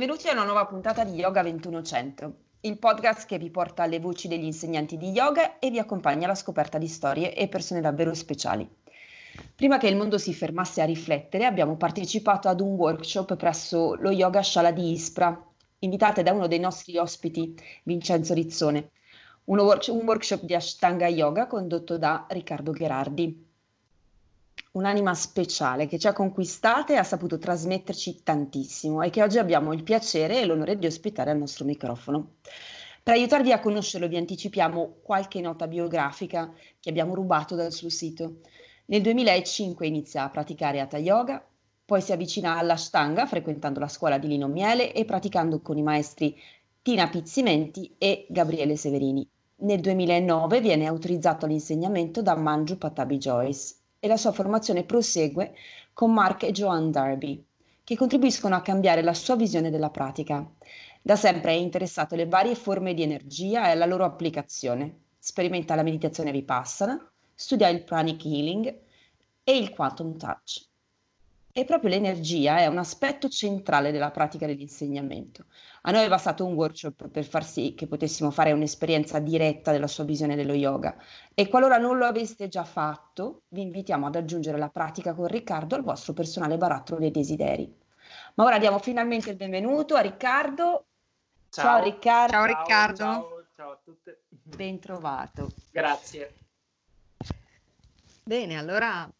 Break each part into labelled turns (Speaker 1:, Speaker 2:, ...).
Speaker 1: Benvenuti a una nuova puntata di Yoga 2100, il podcast che vi porta alle voci degli insegnanti di yoga e vi accompagna alla scoperta di storie e persone davvero speciali. Prima che il mondo si fermasse a riflettere, abbiamo partecipato ad un workshop presso lo Yoga Shala di Ispra, invitate da uno dei nostri ospiti, Vincenzo Rizzone, un, workshop di Ashtanga Yoga condotto da Riccardo Gherardi un'anima speciale che ci ha conquistate e ha saputo trasmetterci tantissimo e che oggi abbiamo il piacere e l'onore di ospitare al nostro microfono. Per aiutarvi a conoscerlo vi anticipiamo qualche nota biografica che abbiamo rubato dal suo sito. Nel 2005 inizia a praticare Hatha Yoga, poi si avvicina all'Ashtanga frequentando la scuola di Lino Miele e praticando con i maestri Tina Pizzimenti e Gabriele Severini. Nel 2009 viene autorizzato all'insegnamento da Manju Patabi Joyce e la sua formazione prosegue con Mark e Joanne Darby, che contribuiscono a cambiare la sua visione della pratica. Da sempre è interessato alle varie forme di energia e alla loro applicazione. Sperimenta la meditazione vipassana, studia il pranic healing e il quantum touch. E proprio l'energia è un aspetto centrale della pratica dell'insegnamento. A noi è bastato un workshop per far sì che potessimo fare un'esperienza diretta della sua visione dello yoga e qualora non lo aveste già fatto, vi invitiamo ad aggiungere la pratica con Riccardo al vostro personale barattolo dei desideri. Ma ora diamo finalmente il benvenuto a Riccardo. Ciao, ciao Riccardo.
Speaker 2: Ciao Riccardo.
Speaker 3: Ciao, ciao a tutte.
Speaker 1: Ben trovato.
Speaker 3: Grazie.
Speaker 2: Bene, allora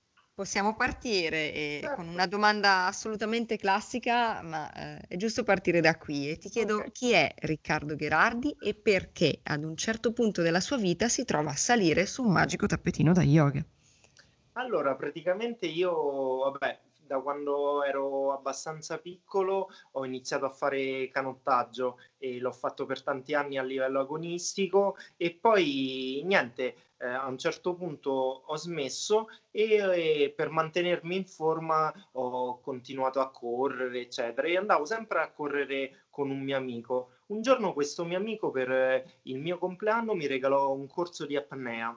Speaker 2: Possiamo partire eh, certo. con una domanda assolutamente classica, ma eh, è giusto partire da qui e ti chiedo okay. chi è Riccardo Gherardi e perché ad un certo punto della sua vita si trova a salire su un magico tappetino da yoga.
Speaker 3: Allora, praticamente io, vabbè, da quando ero abbastanza piccolo ho iniziato a fare canottaggio e l'ho fatto per tanti anni a livello agonistico e poi niente, eh, a un certo punto ho smesso e, e, per mantenermi in forma ho continuato a correre, eccetera, e andavo sempre a correre con un mio amico. Un giorno questo mio amico per il mio compleanno mi regalò un corso di apnea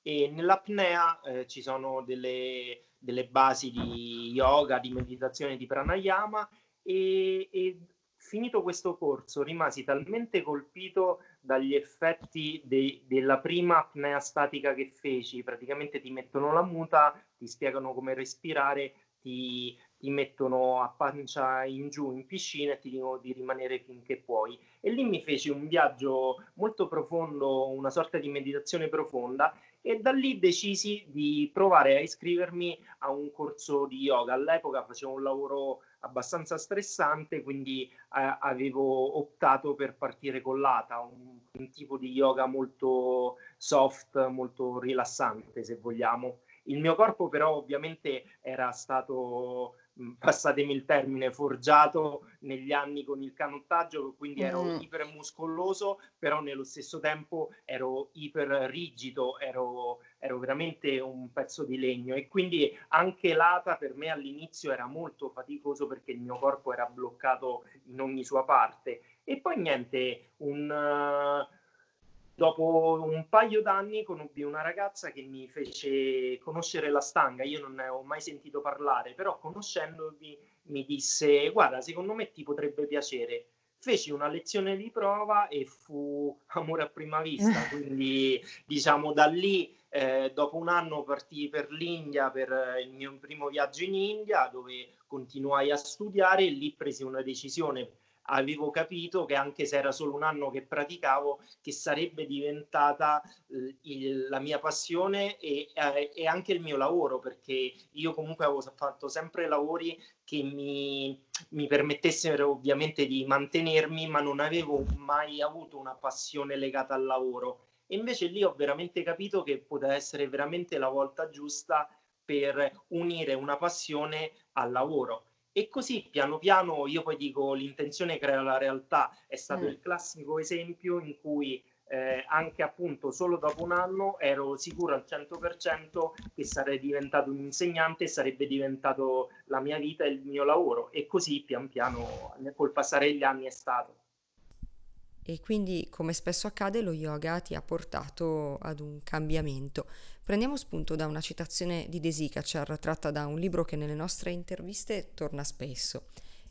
Speaker 3: e nell'apnea eh, ci sono delle delle basi di yoga, di meditazione, di pranayama e, e finito questo corso rimasi talmente colpito dagli effetti de, della prima apnea statica che feci, praticamente ti mettono la muta, ti spiegano come respirare, ti, ti mettono a pancia in giù in piscina e ti dicono di rimanere finché puoi. E lì mi feci un viaggio molto profondo, una sorta di meditazione profonda e da lì decisi di provare a iscrivermi a un corso di yoga. All'epoca facevo un lavoro abbastanza stressante, quindi eh, avevo optato per partire con l'ATA, un, un tipo di yoga molto soft, molto rilassante, se vogliamo. Il mio corpo però ovviamente era stato passatemi il termine, forgiato negli anni con il canottaggio, quindi ero mm. ipermuscoloso, però nello stesso tempo ero iper rigido, ero, ero veramente un pezzo di legno e quindi anche l'ata per me all'inizio era molto faticoso perché il mio corpo era bloccato in ogni sua parte. E poi niente, un... Uh, Dopo un paio d'anni conobbi una ragazza che mi fece conoscere la stanga, io non ne ho mai sentito parlare, però conoscendomi mi disse guarda secondo me ti potrebbe piacere. Feci una lezione di prova e fu amore a prima vista, quindi diciamo da lì eh, dopo un anno partii per l'India per il mio primo viaggio in India dove continuai a studiare e lì presi una decisione avevo capito che anche se era solo un anno che praticavo, che sarebbe diventata eh, il, la mia passione e, eh, e, anche il mio lavoro, perché io comunque avevo fatto sempre lavori che mi, mi permettessero ovviamente di mantenermi, ma non avevo mai avuto una passione legata al lavoro. E invece lì ho veramente capito che poteva essere veramente la volta giusta per unire una passione al lavoro e così piano piano io poi dico l'intenzione crea la realtà, è stato mm. il classico esempio in cui eh, anche appunto solo dopo un anno ero sicuro al 100% che sarei diventato un insegnante e sarebbe diventato la mia vita e il mio lavoro e così pian piano col passare degli anni è stato.
Speaker 2: E quindi, come spesso accade, lo yoga ti ha portato ad un cambiamento. Prendiamo spunto da una citazione di De Sikachar tratta da un libro che nelle nostre interviste torna spesso.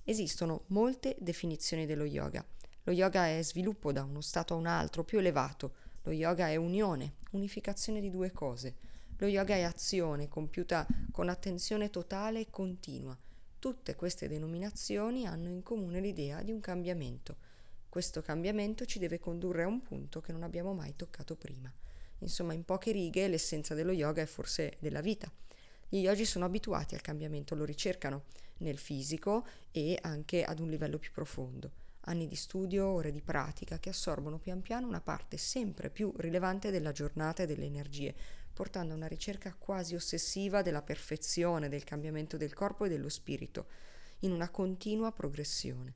Speaker 2: Esistono molte definizioni dello yoga. Lo yoga è sviluppo da uno stato a un altro, più elevato. Lo yoga è unione, unificazione di due cose. Lo yoga è azione compiuta con attenzione totale e continua. Tutte queste denominazioni hanno in comune l'idea di un cambiamento. Questo cambiamento ci deve condurre a un punto che non abbiamo mai toccato prima. Insomma, in poche righe, l'essenza dello yoga è forse della vita. Gli yogi sono abituati al cambiamento, lo ricercano nel fisico e anche ad un livello più profondo. Anni di studio, ore di pratica che assorbono pian piano una parte sempre più rilevante della giornata e delle energie, portando a una ricerca quasi ossessiva della perfezione, del cambiamento del corpo e dello spirito, in una continua progressione.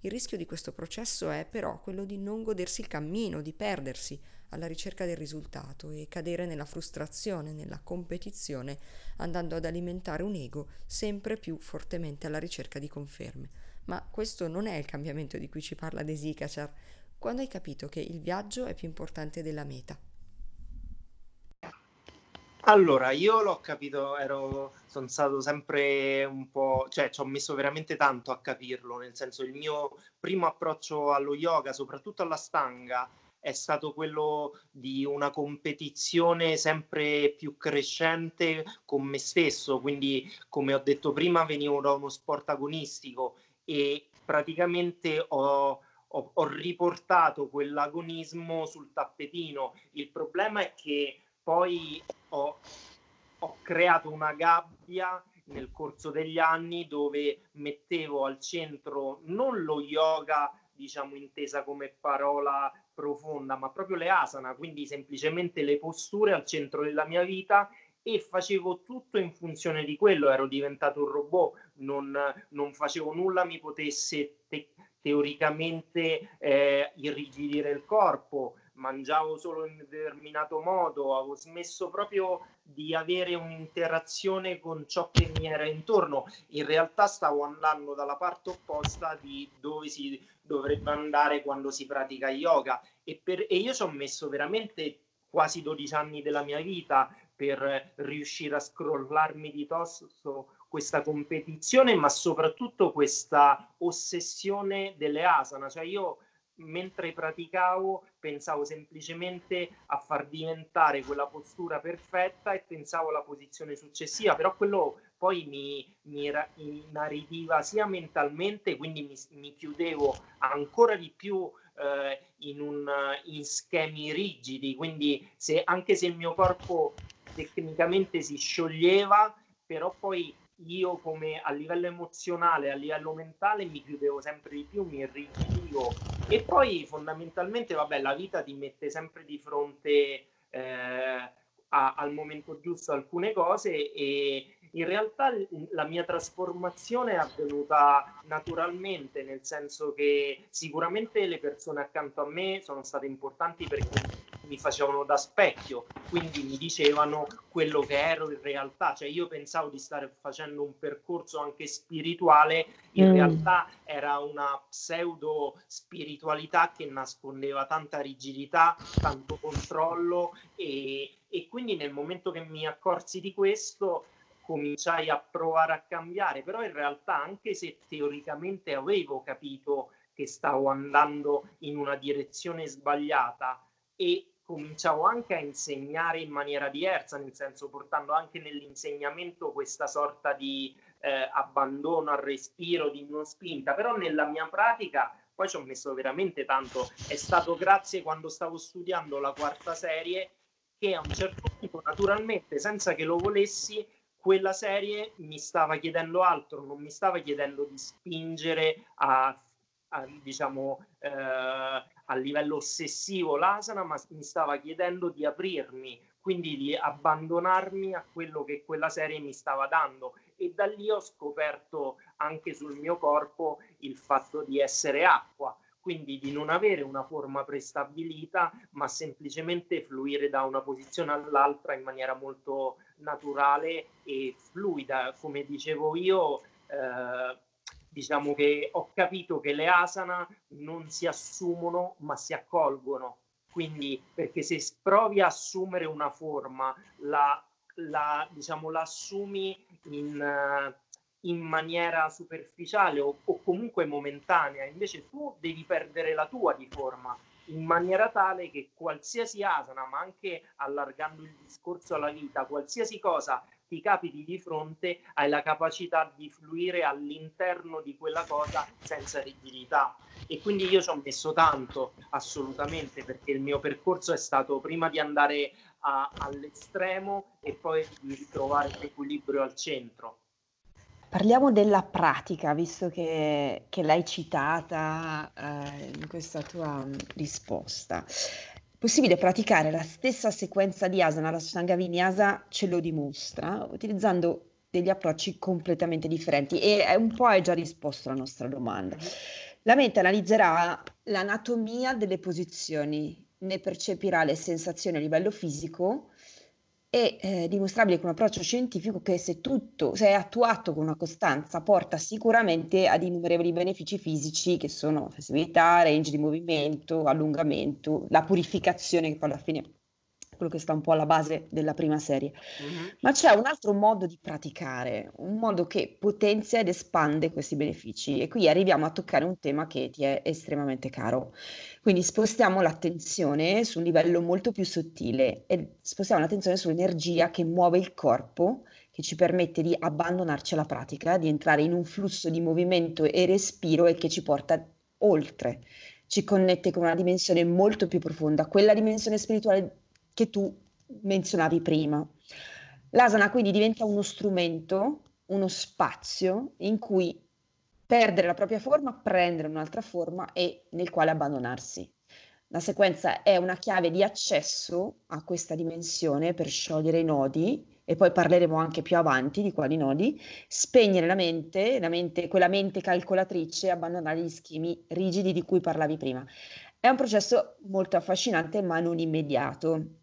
Speaker 2: Il rischio di questo processo è però quello di non godersi il cammino, di perdersi alla ricerca del risultato e cadere nella frustrazione, nella competizione, andando ad alimentare un ego sempre più fortemente alla ricerca di conferme. Ma questo non è il cambiamento di cui ci parla De Sikachar, quando hai capito che il viaggio è più importante della meta.
Speaker 3: Allora, io l'ho capito, ero, sono stato sempre un po', cioè ci ho messo veramente tanto a capirlo, nel senso il mio primo approccio allo yoga, soprattutto alla stanga, è stato quello di una competizione sempre più crescente con me stesso, quindi come ho detto prima venivo da uno sport agonistico e praticamente ho, ho, ho riportato quell'agonismo sul tappetino. Il problema è che poi ho, ho creato una gabbia nel corso degli anni dove mettevo al centro non lo yoga, diciamo intesa come parola profonda, ma proprio le asana, quindi semplicemente le posture al centro della mia vita e facevo tutto in funzione di quello, ero diventato un robot, non, non facevo nulla mi potesse te- teoricamente eh, irrigidire il corpo, mangiavo solo in determinato modo, avevo smesso proprio di avere un'interazione con ciò che mi era intorno. In realtà stavo andando dalla parte opposta di dove si dovrebbe andare quando si pratica yoga e, per, e io ci ho messo veramente quasi 12 anni della mia vita per riuscire a scrollarmi di tosto questa competizione, ma soprattutto questa ossessione delle asana. Cioè io mentre praticavo pensavo semplicemente a far diventare quella postura perfetta e pensavo alla posizione successiva, però quello poi mi, mi inaridiva sia mentalmente, quindi mi, mi chiudevo ancora di più eh, in, un, in schemi rigidi, quindi se, anche se il mio corpo tecnicamente si scioglieva, però poi io come a livello emozionale, a livello mentale mi chiudevo sempre di più, mi irrigidivo e poi fondamentalmente vabbè la vita ti mette sempre di fronte eh, a, al momento giusto alcune cose e in realtà la mia trasformazione è avvenuta naturalmente, nel senso che sicuramente le persone accanto a me sono state importanti perché mi facevano da specchio, quindi mi dicevano quello che ero in realtà, cioè io pensavo di stare facendo un percorso anche spirituale, in mm. realtà era una pseudo spiritualità che nascondeva tanta rigidità, tanto controllo e, e quindi nel momento che mi accorsi di questo cominciai a provare a cambiare, però in realtà anche se teoricamente avevo capito che stavo andando in una direzione sbagliata e cominciavo anche a insegnare in maniera diversa, nel senso portando anche nell'insegnamento questa sorta di eh, abbandono al respiro, di non spinta, però nella mia pratica poi ci ho messo veramente tanto, è stato grazie quando stavo studiando la quarta serie che a un certo punto naturalmente senza che lo volessi quella serie mi stava chiedendo altro, non mi stava chiedendo di spingere a, a diciamo eh, a livello ossessivo l'asana, ma mi stava chiedendo di aprirmi, quindi di abbandonarmi a quello che quella serie mi stava dando e da lì ho scoperto anche sul mio corpo il fatto di essere acqua, quindi di non avere una forma prestabilita, ma semplicemente fluire da una posizione all'altra in maniera molto naturale e fluida. Come dicevo io, eh, diciamo che ho capito che le asana non si assumono, ma si accolgono. Quindi, perché se provi a assumere una forma, la, la, diciamo, la assumi in, in maniera superficiale o, o comunque momentanea, invece tu devi perdere la tua di forma in maniera tale che qualsiasi asana, ma anche allargando il discorso alla vita, qualsiasi cosa ti capiti di fronte, hai la capacità di fluire all'interno di quella cosa senza rigidità. E quindi io ci ho messo tanto, assolutamente, perché il mio percorso è stato prima di andare a, all'estremo e poi di ritrovare l'equilibrio al centro.
Speaker 1: Parliamo della pratica, visto che, che l'hai citata eh, in questa tua risposta. Possibile praticare la stessa sequenza di asana, la Sangha Vinyasa ce lo dimostra, utilizzando degli approcci completamente differenti e un po' hai già risposto alla nostra domanda. La mente analizzerà l'anatomia delle posizioni, ne percepirà le sensazioni a livello fisico è eh, dimostrabile con un approccio scientifico che se tutto, se è attuato con una costanza, porta sicuramente ad innumerevoli benefici fisici che sono flessibilità, range di movimento, allungamento, la purificazione che poi alla fine quello che sta un po' alla base della prima serie. Mm-hmm. Ma c'è un altro modo di praticare, un modo che potenzia ed espande questi benefici. E qui arriviamo a toccare un tema che ti è estremamente caro. Quindi spostiamo l'attenzione su un livello molto più sottile e spostiamo l'attenzione sull'energia che muove il corpo, che ci permette di abbandonarci alla pratica, di entrare in un flusso di movimento e respiro e che ci porta oltre ci connette con una dimensione molto più profonda, quella dimensione spirituale che tu menzionavi prima. L'asana quindi diventa uno strumento, uno spazio in cui perdere la propria forma, prendere un'altra forma e nel quale abbandonarsi. La sequenza è una chiave di accesso a questa dimensione per sciogliere i nodi e poi parleremo anche più avanti di quali nodi, spegnere la mente, la mente quella mente calcolatrice, abbandonare gli schemi rigidi di cui parlavi prima. È un processo molto affascinante ma non immediato.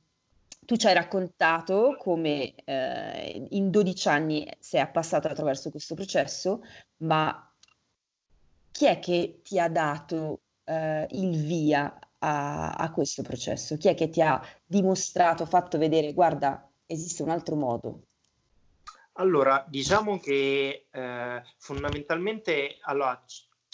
Speaker 1: Tu ci hai raccontato come eh, in 12 anni sei passato attraverso questo processo, ma chi è che ti ha dato eh, il via a, a, questo processo? Chi è che ti ha dimostrato, fatto vedere, guarda, esiste un altro modo?
Speaker 3: Allora, diciamo che eh, fondamentalmente allora,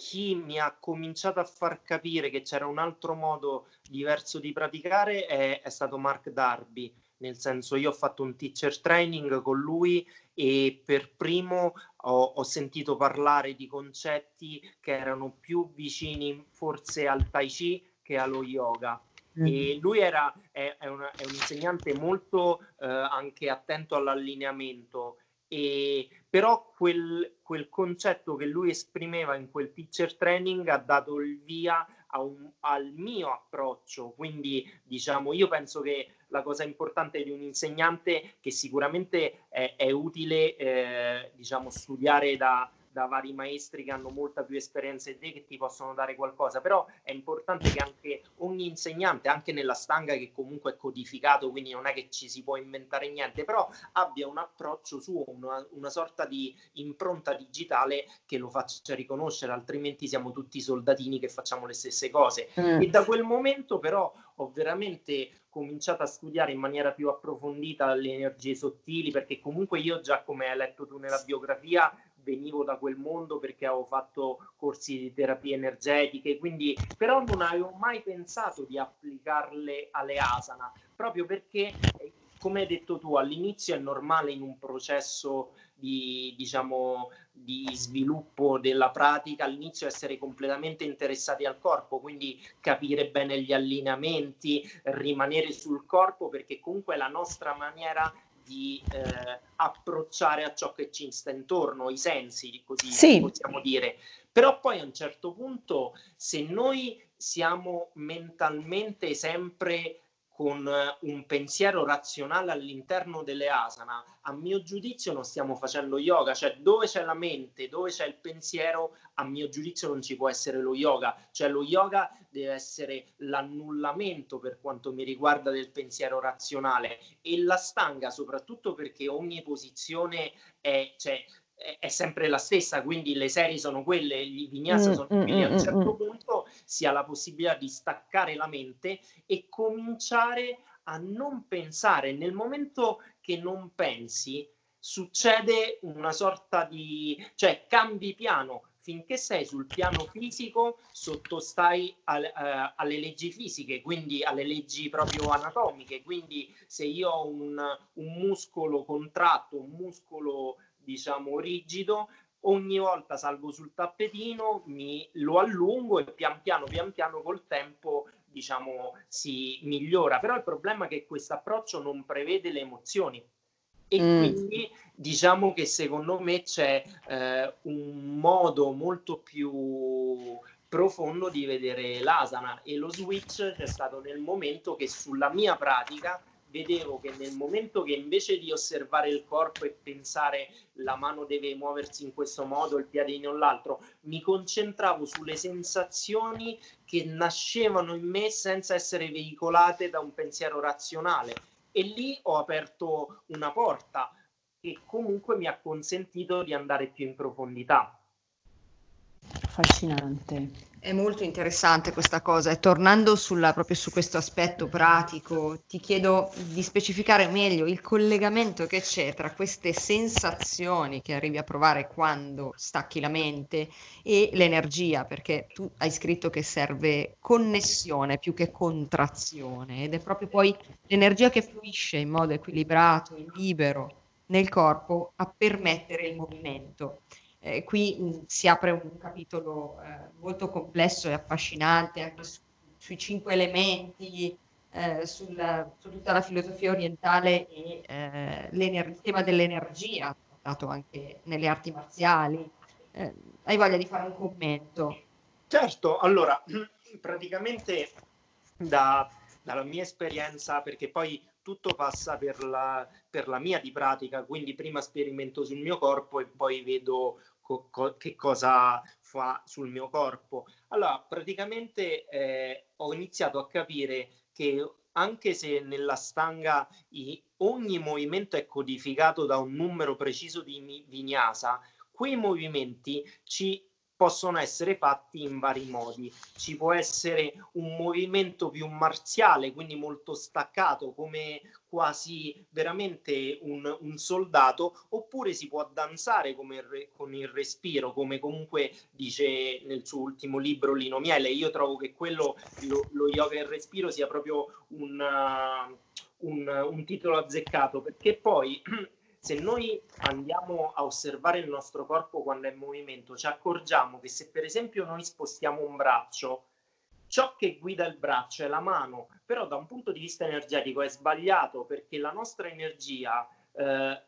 Speaker 3: chi mi ha cominciato a far capire che c'era un altro modo diverso di praticare è, è stato Mark Darby, nel senso io ho fatto un teacher training con lui e per primo ho, ho, sentito parlare di concetti che erano più vicini forse al tai chi che allo yoga. Mm. E lui era, è, è, una, è, un insegnante molto eh, anche attento all'allineamento e, però quel, quel, concetto che lui esprimeva in quel teacher training ha dato il via un, al mio approccio. Quindi, diciamo, io penso che la cosa importante di un insegnante che sicuramente è, è utile, eh, diciamo, studiare da, da vari maestri che hanno molta più esperienza di te che ti possono dare qualcosa, però è importante che anche ogni insegnante, anche nella stanga che comunque è codificato, quindi non è che ci si può inventare niente, però abbia un approccio suo, una, una sorta di impronta digitale che lo faccia riconoscere, altrimenti siamo tutti soldatini che facciamo le stesse cose. Mm. E da quel momento però ho veramente cominciato a studiare in maniera più approfondita le energie sottili, perché comunque io già come hai letto tu nella biografia venivo da quel mondo perché avevo fatto corsi di terapie energetiche, quindi però non avevo mai pensato di applicarle alle asana, proprio perché come hai detto tu, all'inizio è normale in un processo di, diciamo, di sviluppo della pratica, all'inizio essere completamente interessati al corpo, quindi capire bene gli allineamenti, rimanere sul corpo, perché comunque è la nostra maniera di eh, approcciare a ciò che ci sta intorno, i sensi, così sì. possiamo dire. Però poi a un certo punto, se noi siamo mentalmente sempre con un pensiero razionale all'interno delle asana, a mio giudizio non stiamo facendo yoga, cioè dove c'è la mente, dove c'è il pensiero, a mio giudizio non ci può essere lo yoga, cioè lo yoga deve essere l'annullamento per quanto mi riguarda del pensiero razionale e la stanga soprattutto perché ogni posizione è, cioè, è sempre la stessa, quindi le serie sono quelle, i vinyasa mm, sono mm, quelli, a un mm, certo punto si ha la possibilità di staccare la mente e cominciare a non pensare. Nel momento che non pensi, succede una sorta di, cioè cambi piano, finché sei sul piano fisico sottostai al, uh, alle leggi fisiche, quindi alle leggi proprio anatomiche, quindi se io ho un, un muscolo contratto, un muscolo diciamo rigido, ogni volta salgo sul tappetino, mi, lo allungo e pian piano, pian piano col tempo diciamo si migliora. Però il problema è che questo approccio non prevede le emozioni e mm. quindi diciamo che secondo me c'è eh, un modo molto più profondo di vedere l'asana e lo switch c'è stato nel momento che sulla mia pratica vedevo che nel momento che invece di osservare il corpo e pensare la mano deve muoversi in questo modo, il piede in l'altro, mi concentravo sulle sensazioni che nascevano in me senza essere veicolate da un pensiero razionale. E lì ho aperto una porta che comunque mi ha consentito di andare più in profondità.
Speaker 1: Affascinante.
Speaker 2: È molto interessante questa cosa e tornando sulla, proprio su questo aspetto pratico, ti chiedo di specificare meglio il collegamento che c'è tra queste sensazioni che arrivi a provare quando stacchi la mente e l'energia, perché tu hai scritto che serve connessione più che contrazione ed è proprio poi l'energia che fluisce in modo equilibrato e libero nel corpo a permettere il movimento. Eh, qui mh, si apre un capitolo eh, molto complesso e affascinante anche su, sui cinque elementi, eh, sulla, su tutta la filosofia orientale e eh, il tema dell'energia, dato anche nelle arti marziali. Eh, hai voglia di fare un commento?
Speaker 3: Certo, allora, praticamente da, dalla mia esperienza, perché poi tutto passa per la, per la mia di pratica, quindi prima sperimento sul mio corpo e poi vedo co- che cosa fa sul mio corpo. Allora, praticamente eh, ho iniziato a capire che anche se nella stanga ogni movimento è codificato da un numero preciso di vinyasa, quei movimenti ci possono essere fatti in vari modi. Ci può essere un movimento più marziale, quindi molto staccato, come quasi veramente un, un soldato, oppure si può danzare come, con il respiro, come comunque dice nel suo ultimo libro Lino Miele. Io trovo che quello, lo, lo yoga e il respiro, sia proprio un, uh, un, un titolo azzeccato, perché poi se noi andiamo a osservare il nostro corpo quando è in movimento, ci accorgiamo che se per esempio noi spostiamo un braccio, ciò che guida il braccio è la mano, però da un punto di vista energetico è sbagliato perché la nostra energia, eh,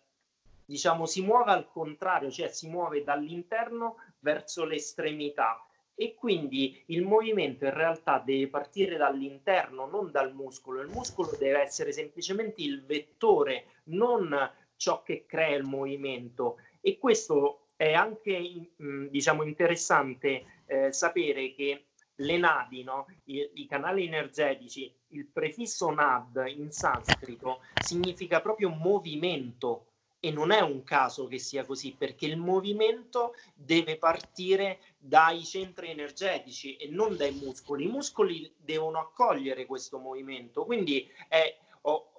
Speaker 3: diciamo, si muove al contrario, cioè si muove dall'interno verso l'estremità e quindi il movimento in realtà deve partire dall'interno, non dal muscolo. Il muscolo deve essere semplicemente il vettore, non ciò che crea il movimento e questo è anche mh, diciamo interessante eh, sapere che le nadi, no? I, I, canali energetici, il prefisso nad in sanscrito significa proprio movimento e non è un caso che sia così perché il movimento deve partire dai centri energetici e non dai muscoli. I muscoli devono accogliere questo movimento, quindi è, ho,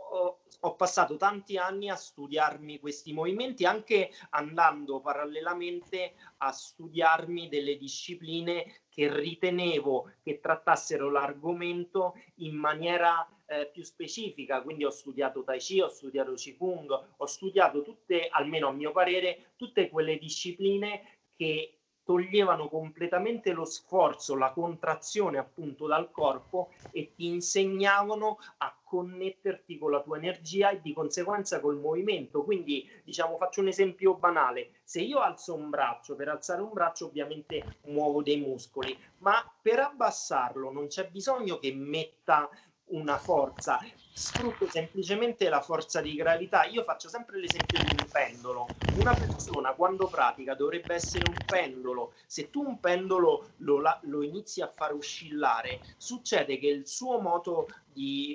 Speaker 3: ho, passato tanti anni a studiarmi questi movimenti, anche andando parallelamente a studiarmi delle discipline che ritenevo che trattassero l'argomento in maniera eh, più specifica. Quindi ho studiato Tai Chi, ho studiato Qigong, ho studiato tutte, almeno a mio parere, tutte quelle discipline che toglievano completamente lo sforzo, la contrazione appunto dal corpo e ti insegnavano a connetterti con la tua energia e di conseguenza col movimento. Quindi, diciamo, faccio un esempio banale. Se io alzo un braccio, per alzare un braccio ovviamente muovo dei muscoli, ma per abbassarlo non c'è bisogno che metta una forza, sfrutto semplicemente la forza di gravità. Io faccio sempre l'esempio di un pendolo. Una persona quando pratica dovrebbe essere un pendolo. Se tu un pendolo lo, lo inizi a far oscillare, succede che il suo moto di,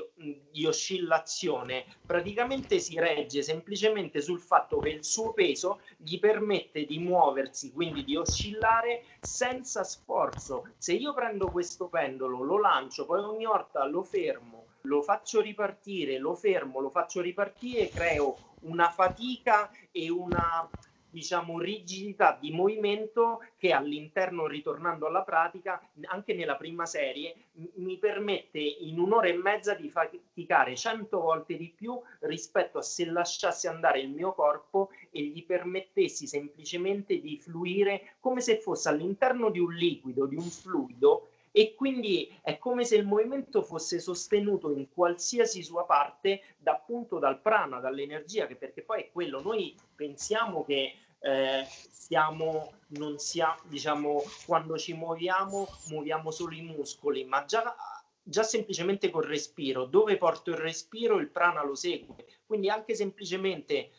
Speaker 3: di, oscillazione praticamente si regge semplicemente sul fatto che il suo peso gli permette di muoversi, quindi di oscillare senza sforzo. Se io prendo questo pendolo, lo lancio, poi ogni volta lo fermo, lo faccio ripartire, lo fermo, lo faccio ripartire, creo una fatica e una diciamo, rigidità di movimento che all'interno, ritornando alla pratica, anche nella prima serie, mi permette in un'ora e mezza di faticare cento volte di più rispetto a se lasciassi andare il mio corpo e gli permettessi semplicemente di fluire come se fosse all'interno di un liquido, di un fluido e quindi è come se il movimento fosse sostenuto in qualsiasi sua parte da, appunto dal prana, dall'energia, che perché poi è quello, noi pensiamo che eh, siamo, non siamo, diciamo, quando ci muoviamo, muoviamo solo i muscoli, ma già, già semplicemente col respiro, dove porto il respiro, il prana lo segue. Quindi anche semplicemente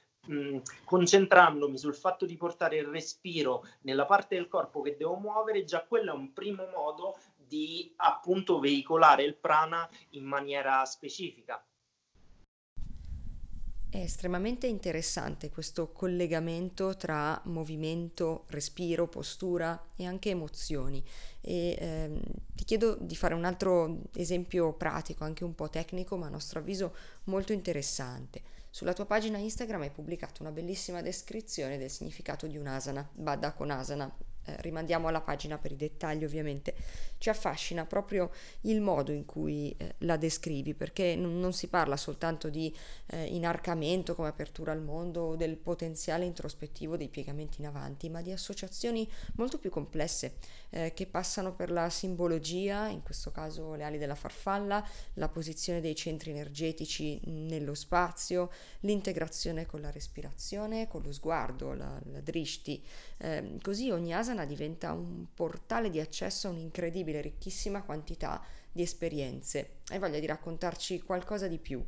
Speaker 3: concentrandomi sul fatto di portare il respiro nella parte del corpo che devo muovere, già quello è un primo modo di appunto veicolare il prana in maniera specifica.
Speaker 2: È estremamente interessante questo collegamento tra movimento, respiro, postura e anche emozioni. E ehm, ti chiedo di fare un altro esempio pratico, anche un po' tecnico, ma a nostro avviso molto interessante. Sulla tua pagina Instagram hai pubblicato una bellissima descrizione del significato di un'asana, Baddha con asana, eh, rimandiamo alla pagina per i dettagli ovviamente, ci affascina proprio il modo in cui eh, la descrivi, perché non, non, si parla soltanto di eh, inarcamento come apertura al mondo del potenziale introspettivo dei piegamenti in avanti, ma di associazioni molto più complesse eh, che passano per la simbologia, in questo caso le ali della farfalla, la posizione dei centri energetici nello spazio, l'integrazione con la respirazione, con lo sguardo, la, la drishti, eh, così ogni asana diventa un portale di accesso a un'incredibile, ricchissima quantità di esperienze. Hai voglia di raccontarci qualcosa di più?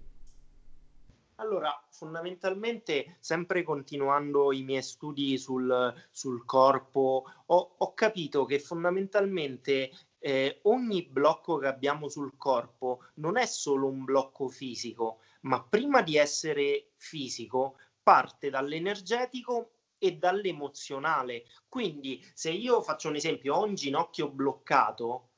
Speaker 3: Allora, fondamentalmente, sempre continuando i miei studi sul, sul corpo, ho, ho, capito che fondamentalmente eh, ogni blocco che abbiamo sul corpo non è solo un blocco fisico, ma prima di essere fisico parte dall'energetico e dall'emozionale. Quindi se io faccio un esempio, ho un ginocchio bloccato,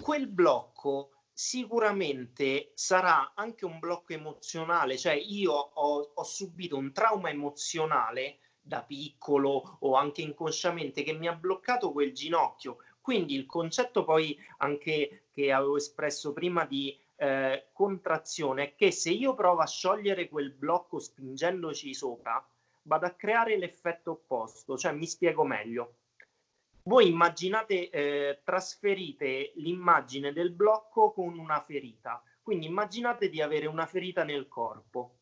Speaker 3: quel blocco sicuramente sarà anche un blocco emozionale, cioè io ho, ho subito un trauma emozionale da piccolo o anche inconsciamente che mi ha bloccato quel ginocchio. Quindi il concetto poi anche che avevo espresso prima di eh, contrazione è che se io provo a sciogliere quel blocco spingendoci sopra, vado a creare l'effetto opposto, cioè mi spiego meglio. Voi immaginate, eh, trasferite l'immagine del blocco con una ferita, quindi immaginate di avere una ferita nel corpo.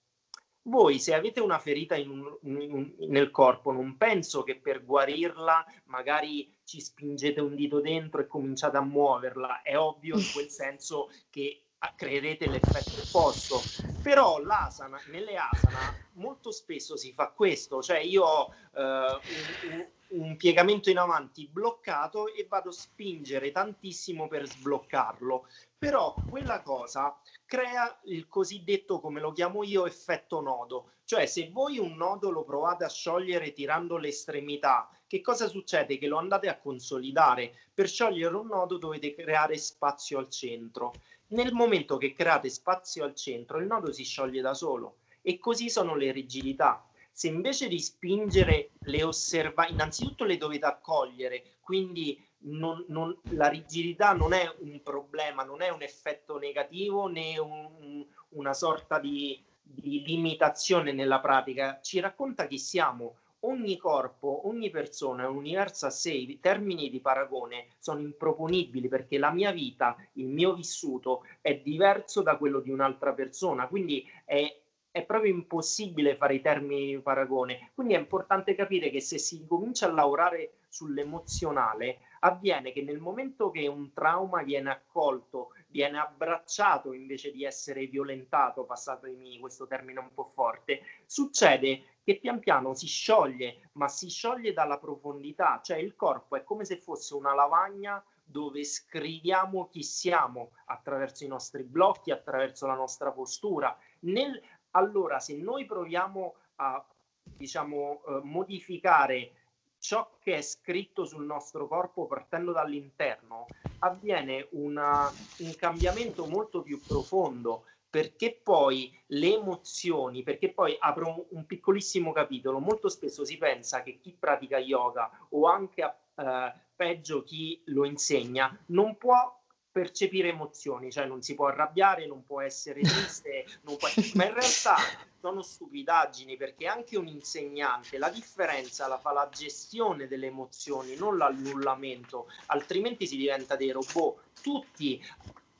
Speaker 3: Voi se avete una ferita in un, in, nel corpo, non penso che per guarirla magari ci spingete un dito dentro e cominciate a muoverla, è ovvio in quel senso che creerete l'effetto opposto. Però l'asana, nelle asana molto spesso si fa questo, cioè io ho uh, un, un, piegamento in avanti bloccato e vado a spingere tantissimo per sbloccarlo. Però quella cosa crea il cosiddetto, come lo chiamo io, effetto nodo. Cioè se voi un nodo lo provate a sciogliere tirando l'estremità, che cosa succede? Che lo andate a consolidare. Per sciogliere un nodo dovete creare spazio al centro nel momento che create spazio al centro, il nodo si scioglie da solo e così sono le rigidità. Se invece di spingere le osserva, innanzitutto le dovete accogliere, quindi non, non, la rigidità non è un problema, non è un effetto negativo né un, una sorta di, di limitazione nella pratica, ci racconta chi siamo, ogni corpo, ogni persona è un universo a sé, i termini di paragone sono improponibili perché la mia vita, il mio vissuto è diverso da quello di un'altra persona, quindi è, è proprio impossibile fare i termini di paragone. Quindi è importante capire che se si comincia a lavorare sull'emozionale, avviene che nel momento che un trauma viene accolto, viene abbracciato invece di essere violentato, passatemi questo termine un po' forte, succede che pian piano si scioglie, ma si scioglie dalla profondità, cioè il corpo è come se fosse una lavagna dove scriviamo chi siamo attraverso i nostri blocchi, attraverso la nostra postura. Nel, allora, se noi proviamo a diciamo, eh, modificare ciò che è scritto sul nostro corpo partendo dall'interno, avviene una, un cambiamento molto più profondo perché poi le emozioni, perché poi apro un, piccolissimo capitolo, molto spesso si pensa che chi pratica yoga o anche eh, peggio chi lo insegna non può percepire emozioni, cioè non si può arrabbiare, non può essere triste, può... ma in realtà sono stupidaggini perché anche un insegnante la differenza la fa la gestione delle emozioni, non l'annullamento, altrimenti si diventa dei robot. Tutti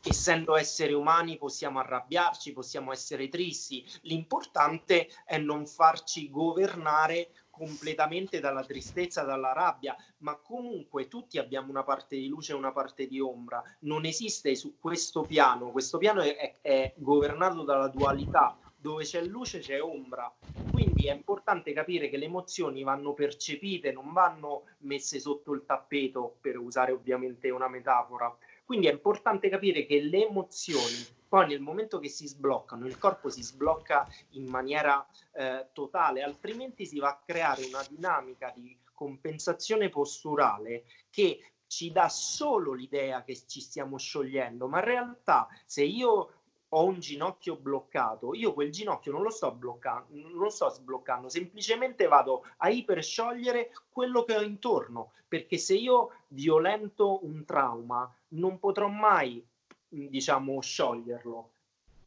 Speaker 3: essendo esseri umani possiamo arrabbiarci, possiamo essere tristi, l'importante è non farci governare completamente dalla tristezza, dalla rabbia, ma comunque tutti abbiamo una parte di luce e una parte di ombra. Non esiste su questo piano, questo piano è, è, è governato dalla dualità, dove c'è luce c'è ombra. Quindi è importante capire che le emozioni vanno percepite, non vanno messe sotto il tappeto, per usare ovviamente una metafora. Quindi è importante capire che le emozioni poi nel momento che si sbloccano, il corpo si sblocca in maniera eh, totale, altrimenti si va a creare una dinamica di compensazione posturale che ci dà solo l'idea che ci stiamo sciogliendo, ma in realtà se io ho un ginocchio bloccato, io quel ginocchio non lo sto bloccando, non lo sto sbloccando, semplicemente vado a ipersciogliere quello che ho intorno, perché se io violento un trauma non potrò mai diciamo, scioglierlo.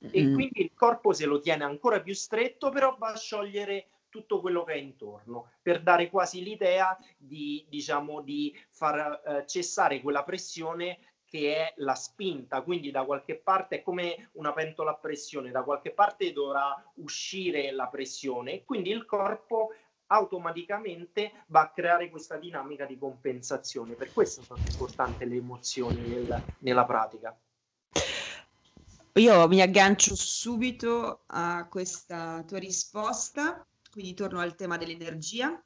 Speaker 3: Mm. E quindi il corpo se lo tiene ancora più stretto, però va a sciogliere tutto quello che è intorno per dare quasi l'idea di, diciamo, di far eh, cessare quella pressione che è la spinta, quindi da qualche parte è come una pentola a pressione, da qualche parte dovrà uscire la pressione quindi il corpo automaticamente va a creare questa dinamica di compensazione. Per questo sono importanti le emozioni nel, nella pratica.
Speaker 1: Io mi aggancio subito a questa tua risposta, quindi torno al tema dell'energia.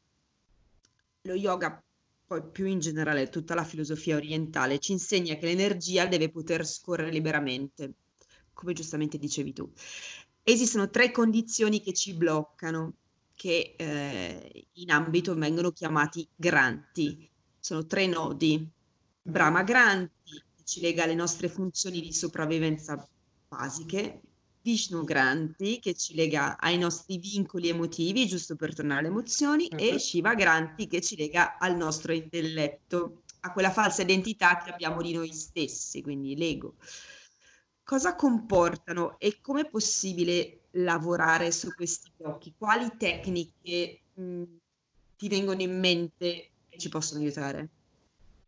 Speaker 1: Lo yoga, poi più in generale tutta la filosofia orientale, ci insegna che l'energia deve poter scorrere liberamente, come giustamente dicevi tu. Esistono tre condizioni che ci bloccano, che eh, in ambito vengono chiamati granti. Sono tre nodi. Brahma Granti, che ci lega alle nostre funzioni di sopravvivenza basiche, Vishnu Granti che ci lega ai nostri vincoli emotivi, giusto per tornare alle emozioni, uh-huh. e mhm. Shiva Granti che ci lega al nostro intelletto, a quella falsa identità che abbiamo di noi stessi, quindi l'ego. Cosa comportano e come è possibile lavorare su questi blocchi? Quali tecniche mh, ti vengono in mente che ci possono aiutare?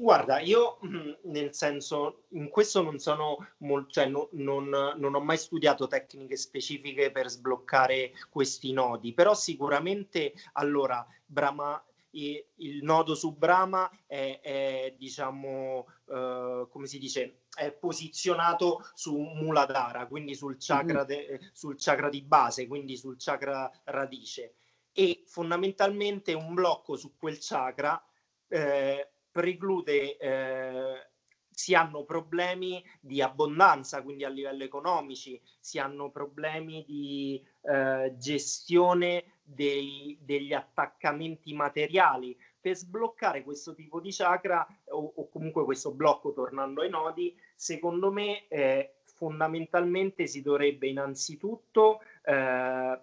Speaker 3: Guarda, io mm, nel senso, in questo non sono molto, cioè no, non, non, ho mai studiato tecniche specifiche per sbloccare questi nodi, però sicuramente allora Brahma, il nodo su Brahma è, è diciamo, uh, come si dice, è posizionato su Muladhara, quindi sul chakra, de, sul chakra di base, quindi sul chakra radice. E fondamentalmente un blocco su quel chakra eh, preclude, eh, si hanno problemi di abbondanza, quindi a livello economici, si hanno problemi di eh, gestione dei, degli attaccamenti materiali. Per sbloccare questo tipo di chakra o, o comunque questo blocco tornando ai nodi, secondo me eh, fondamentalmente si dovrebbe innanzitutto eh,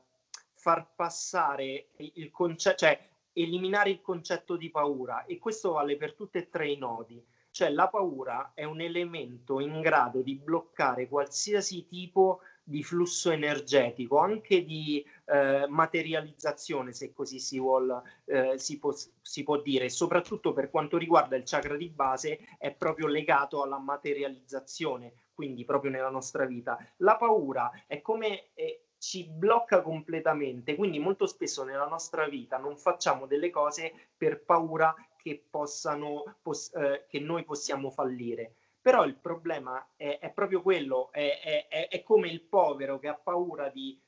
Speaker 3: far passare il concetto, cioè eliminare il concetto di paura e questo vale per tutti e tre i nodi. Cioè la paura è un elemento in grado di bloccare qualsiasi tipo di flusso energetico, anche di eh, materializzazione, se così si, vuol, eh, si, può, si può dire, soprattutto per quanto riguarda il chakra di base, è proprio legato alla materializzazione, quindi proprio nella nostra vita. La paura è come... Eh, ci blocca completamente, quindi molto spesso nella nostra vita non facciamo delle cose per paura che, possano, poss- eh, che noi possiamo fallire. Però il problema è, è proprio quello, è, è, è, come il povero che ha paura di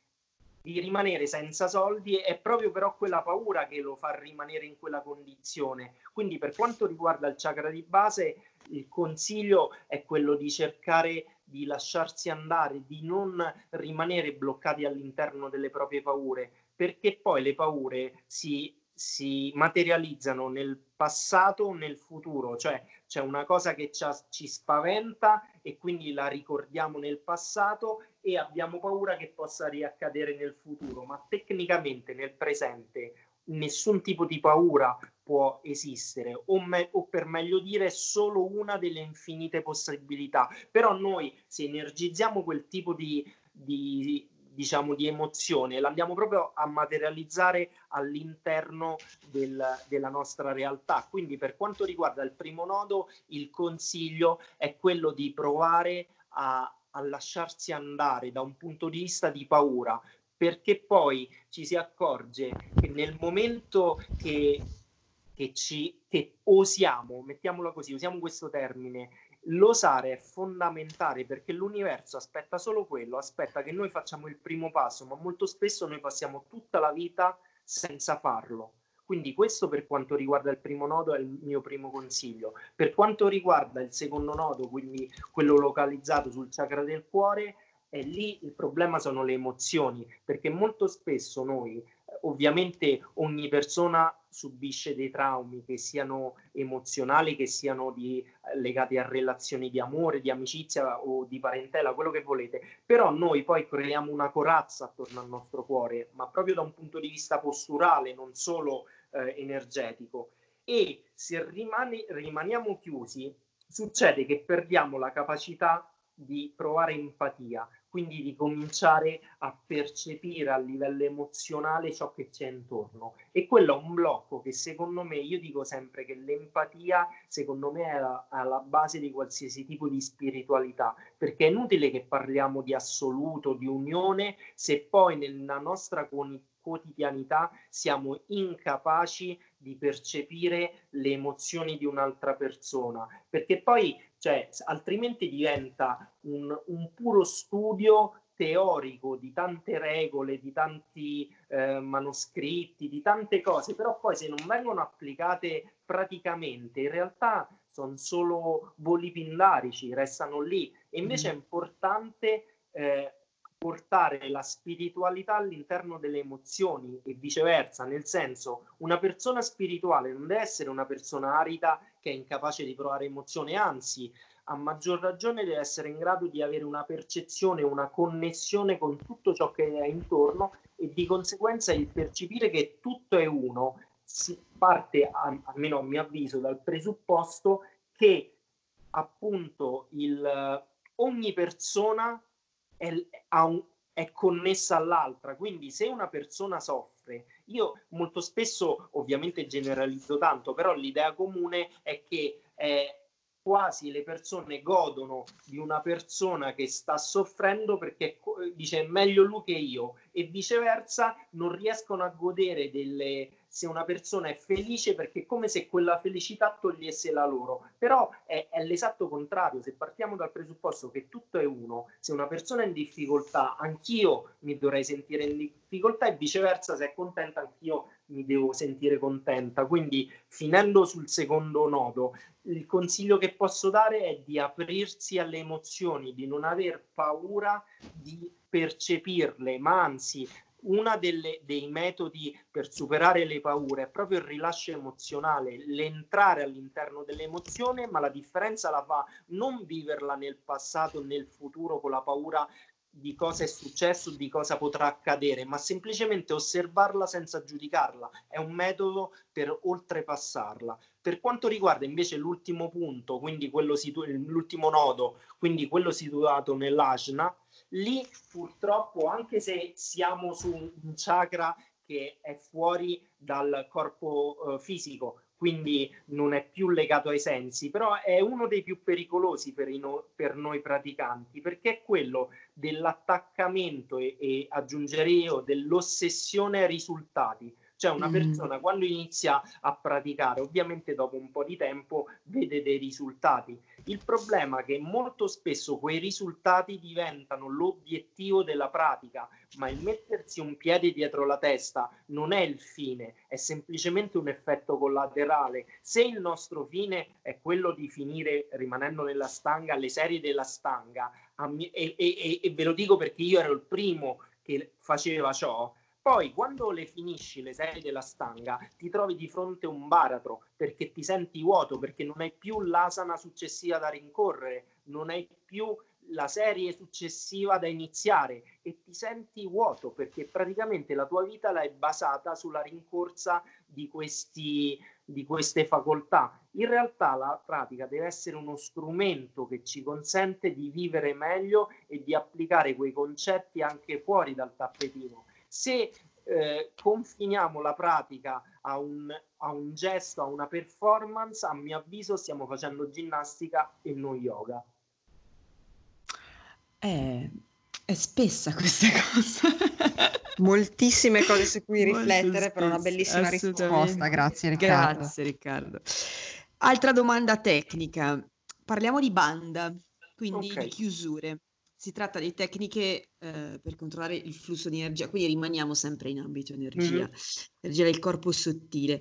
Speaker 3: di rimanere senza soldi è proprio però quella paura che lo fa rimanere in quella condizione. Quindi per quanto riguarda il chakra di base, il consiglio è quello di cercare di lasciarsi andare, di non rimanere bloccati all'interno delle proprie paure, perché poi le paure si, si materializzano nel passato nel futuro, cioè c'è una cosa che ci spaventa e quindi la ricordiamo nel passato e abbiamo paura che possa riaccadere nel futuro, ma tecnicamente nel presente nessun tipo di paura può esistere o, me- o, per meglio dire solo una delle infinite possibilità però noi se energizziamo quel tipo di, di, diciamo, di emozione, l'andiamo proprio a materializzare all'interno del, della nostra realtà. Quindi per quanto riguarda il primo nodo, il consiglio è quello di provare a, a lasciarsi andare da un punto di vista di paura, perché poi ci si accorge che nel momento che, che, ci, che osiamo, mettiamola così, usiamo questo termine, l'osare è fondamentale perché l'universo aspetta solo quello, aspetta che noi facciamo il primo passo, ma molto spesso noi passiamo tutta la vita senza farlo. Quindi questo per quanto riguarda il primo nodo è il mio primo consiglio. Per quanto riguarda il secondo nodo, quindi quello localizzato sul chakra del cuore, è lì il problema sono le emozioni, perché molto spesso noi ovviamente ogni persona subisce dei traumi che siano emozionali, che siano di, eh, legati a relazioni di amore, di amicizia o di parentela, quello che volete, però noi poi creiamo una corazza attorno al nostro cuore, ma proprio da un punto di vista posturale, non solo eh, energetico. E se rimane, rimaniamo chiusi, succede che perdiamo la capacità di provare empatia, quindi di cominciare a percepire a livello emozionale ciò che c'è intorno. E quello è un blocco che secondo me, io dico sempre che l'empatia secondo me è alla base di qualsiasi tipo di spiritualità, perché è inutile che parliamo di assoluto, di unione, se poi nella nostra quotidianità siamo incapaci di percepire le emozioni di un'altra persona, perché poi cioè, altrimenti diventa un, un puro studio teorico di tante regole, di tanti eh, manoscritti, di tante cose, però poi se non vengono applicate praticamente, in realtà sono solo voli pindarici, restano lì. E invece mm. è importante eh, portare la spiritualità all'interno delle emozioni e viceversa, nel senso una persona spirituale non deve essere una persona arida che è incapace di provare emozione, anzi a maggior ragione deve essere in grado di avere una percezione, una connessione con tutto ciò che è intorno e di conseguenza il percepire che tutto è uno si parte, almeno a mio avviso, dal presupposto che appunto il, ogni persona è, un, è connessa all'altra. Quindi se una persona soffre, io molto spesso ovviamente generalizzo tanto, però l'idea comune è che eh, quasi le persone godono di una persona che sta soffrendo perché dice meglio lui che io e viceversa non riescono a godere delle se una persona è felice perché è come se quella felicità togliesse la loro. Però è, è, l'esatto contrario, se partiamo dal presupposto che tutto è uno, se una persona è in difficoltà, anch'io mi dovrei sentire in difficoltà e viceversa, se è contenta, anch'io mi devo sentire contenta. Quindi, finendo sul secondo nodo, il consiglio che posso dare è di aprirsi alle emozioni, di non aver paura di percepirle, ma anzi uno dei metodi per superare le paure è proprio il rilascio emozionale, l'entrare all'interno dell'emozione, ma la differenza la fa non viverla nel passato nel futuro con la paura di cosa è successo, di cosa potrà accadere, ma semplicemente osservarla senza giudicarla. È un metodo per oltrepassarla. Per quanto riguarda invece l'ultimo punto, quindi quello situ- l'ultimo nodo, quindi quello situato nell'ajna, lì purtroppo anche se siamo su un chakra che è fuori dal corpo eh, fisico, quindi non è più legato ai sensi, però è uno dei più pericolosi per, no, per noi praticanti, perché è quello dell'attaccamento e, e aggiungerei io dell'ossessione ai risultati. Cioè una mm. persona quando inizia a praticare, ovviamente dopo un po' di tempo vede dei risultati. Il problema è che molto spesso quei risultati diventano l'obiettivo della pratica, ma il mettersi un piede dietro la testa non è il fine, è semplicemente un effetto collaterale. Se il nostro fine è quello di finire rimanendo nella stanga, le serie della stanga, e, e, e ve lo dico perché io ero il primo che faceva ciò, poi, quando le finisci le serie della stanga, ti trovi di fronte un baratro perché ti senti vuoto, perché non hai più l'asana successiva da rincorrere, non hai più la serie successiva da iniziare e ti senti vuoto perché praticamente la tua vita l'hai basata sulla rincorsa di, questi, di queste facoltà. In realtà la pratica deve essere uno strumento che ci consente di vivere meglio e di applicare quei concetti anche fuori dal tappetino se eh, confiniamo la pratica a un, a un gesto, a una performance, a mio avviso stiamo facendo ginnastica e non yoga.
Speaker 1: È, è spessa questa cosa.
Speaker 2: Moltissime cose su cui riflettere, però una bellissima risposta. Grazie Riccardo.
Speaker 1: Grazie Riccardo. Altra domanda tecnica. Parliamo di banda, quindi okay. di chiusure. Si tratta di tecniche eh, per controllare il flusso di energia, quindi rimaniamo sempre in ambito energia, mm-hmm. energia del corpo sottile.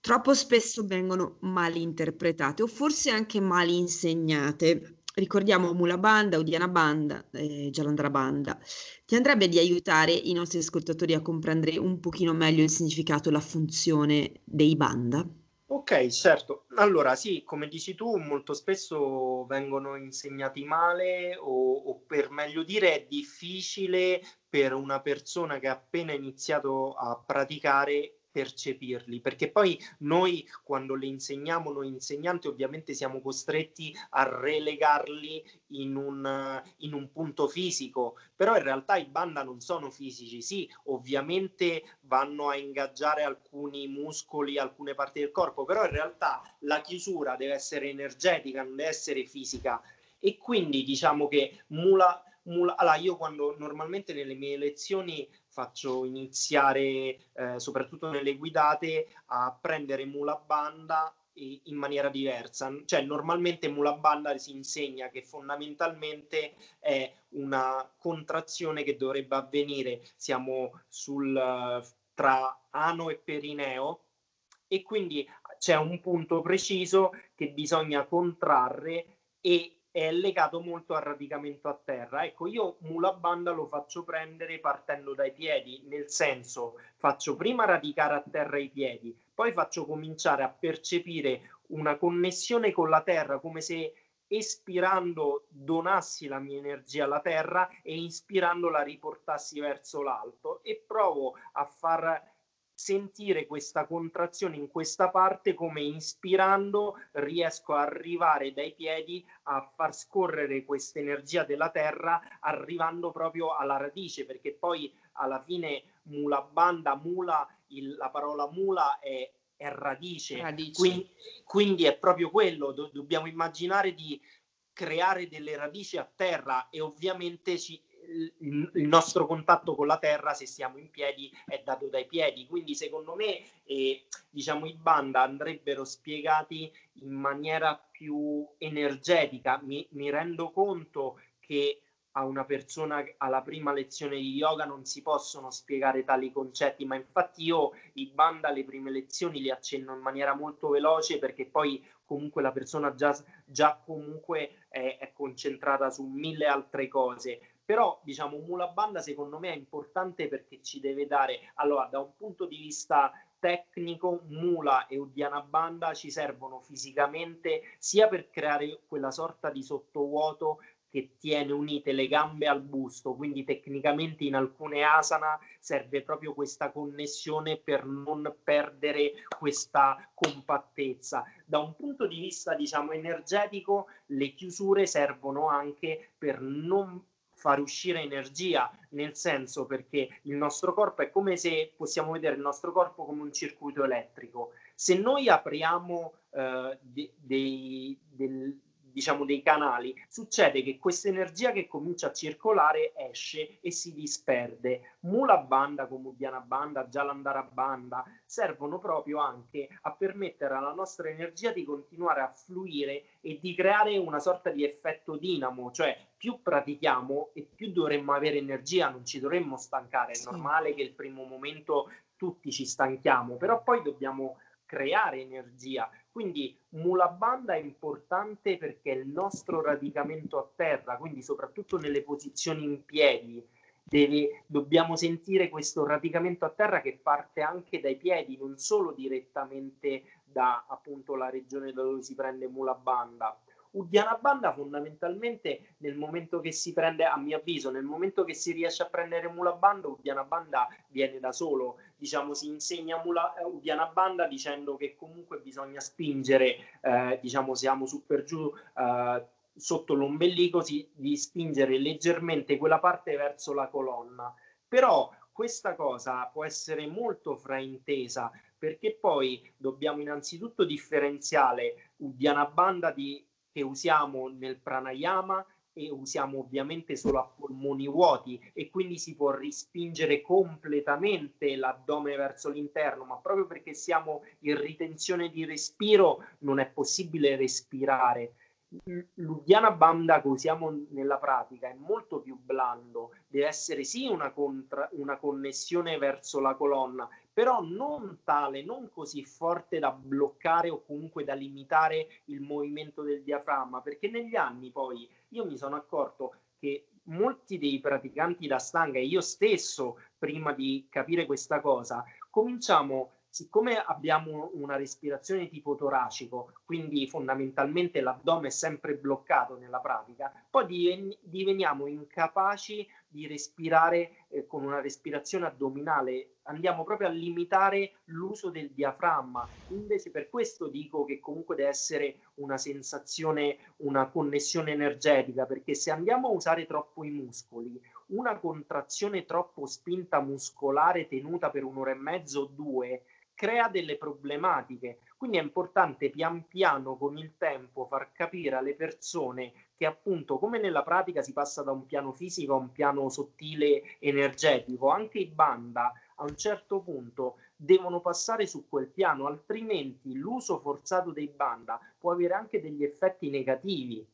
Speaker 1: Troppo spesso vengono mal interpretate o forse anche mal insegnate. Ricordiamo Mula Banda, Udiana Banda, eh, Jalandra Banda. Ti andrebbe di aiutare i nostri ascoltatori a comprendere un pochino meglio il significato e la funzione dei banda?
Speaker 3: Ok, certo. Allora, sì, come dici tu, molto spesso vengono insegnati male o, o, per meglio dire è difficile per una persona che ha appena iniziato a praticare percepirli, perché poi noi quando le insegniamo, noi insegnanti ovviamente siamo costretti a relegarli in un, in un punto fisico, però in realtà i banda non sono fisici, sì, ovviamente vanno a ingaggiare alcuni muscoli, alcune parti del corpo, però in realtà la chiusura deve essere energetica, non deve essere fisica. E quindi diciamo che mula Mula, allora io quando normalmente nelle mie lezioni faccio iniziare, eh, soprattutto nelle guidate, a prendere mula banda in maniera diversa. Cioè, normalmente mula banda si insegna che fondamentalmente è una contrazione che dovrebbe avvenire, siamo sul, tra ano e perineo, e quindi c'è un punto preciso che bisogna contrarre e è legato molto al radicamento a terra. Ecco, io mula banda lo faccio prendere partendo dai piedi, nel senso faccio prima radicare a terra i piedi, poi faccio cominciare a percepire una connessione con la terra come se espirando donassi la mia energia alla terra e inspirando la riportassi verso l'alto e provo a far sentire questa contrazione in questa parte come inspirando riesco a arrivare dai piedi a far scorrere questa energia della terra arrivando proprio alla radice perché poi alla fine mula banda mula il, la parola mula è, è radice, radice. Quindi, quindi, è proprio quello Do, dobbiamo immaginare di creare delle radici a terra e ovviamente ci, il nostro contatto con la terra se siamo in piedi è dato dai piedi. Quindi secondo me eh, diciamo i banda andrebbero spiegati in maniera più energetica. Mi, mi rendo conto che a una persona alla prima lezione di yoga non si possono spiegare tali concetti, ma infatti io i banda alle prime lezioni li accenno in maniera molto veloce perché poi comunque la persona già, già comunque è, è concentrata su mille altre cose però diciamo Mula Banda secondo me è importante perché ci deve dare allora da un punto di vista tecnico Mula e Udiana Banda ci servono fisicamente sia per creare quella sorta di sottovuoto che tiene unite le gambe al busto, quindi tecnicamente in alcune asana serve proprio questa connessione per non perdere questa compattezza. Da un punto di vista diciamo energetico le chiusure servono anche per non far uscire energia, nel senso perché il nostro corpo è come se possiamo vedere il nostro corpo come un circuito elettrico. Se noi apriamo eh, de- dei, del, diciamo dei canali, succede che questa energia che comincia a circolare esce e si disperde. Mula banda come Udiana banda, Jalandhara banda servono proprio anche a permettere alla nostra energia di continuare a fluire e di creare una sorta di effetto dinamo, cioè più pratichiamo e più dovremmo avere energia, non ci dovremmo stancare, è sì. normale che il primo momento tutti ci stanchiamo, però poi dobbiamo creare energia. Quindi mula banda è importante perché il nostro radicamento a terra, quindi soprattutto nelle posizioni in piedi. Deve, dobbiamo sentire questo radicamento a terra che parte anche dai piedi, non solo direttamente da appunto la regione dove si prende mula banda. Udiana Banda fondamentalmente nel momento che si prende, a mio avviso, nel momento che si riesce a prendere Mula Banda, Udiana Banda viene da solo, diciamo si insegna Mula, uh, Udiana Banda dicendo che comunque bisogna spingere, eh, diciamo siamo su per giù, eh, sotto l'ombelico, si, di spingere leggermente quella parte verso la colonna. Però questa cosa può essere molto fraintesa perché poi dobbiamo innanzitutto differenziare Udiana Banda di che usiamo nel pranayama e usiamo ovviamente solo a polmoni vuoti e quindi si può rispingere completamente l'addome verso l'interno, ma proprio perché siamo in ritenzione di respiro non è possibile respirare. L'Udiana Banda che usiamo nella pratica è molto più blando, deve essere sì una, contra- una connessione verso la colonna, però non tale, non così forte da bloccare o comunque da limitare il movimento del diaframma, perché negli anni poi io mi sono accorto che molti dei praticanti da stanga e io stesso prima di capire questa cosa cominciamo siccome abbiamo una respirazione tipo toracico, quindi fondamentalmente l'addome è sempre bloccato nella pratica, poi diven- diveniamo incapaci di respirare eh, con una respirazione addominale, andiamo proprio a limitare l'uso del diaframma. Invece per questo dico che comunque deve essere una sensazione, una connessione energetica, perché se andiamo a usare troppo i muscoli, una contrazione troppo spinta muscolare tenuta per un'ora e mezzo o due crea delle problematiche. Quindi è importante pian piano con il tempo far capire alle persone che appunto come nella pratica si passa da un piano fisico a un piano sottile energetico, anche i banda a un certo punto devono passare su quel piano, altrimenti l'uso forzato dei banda può avere anche degli effetti negativi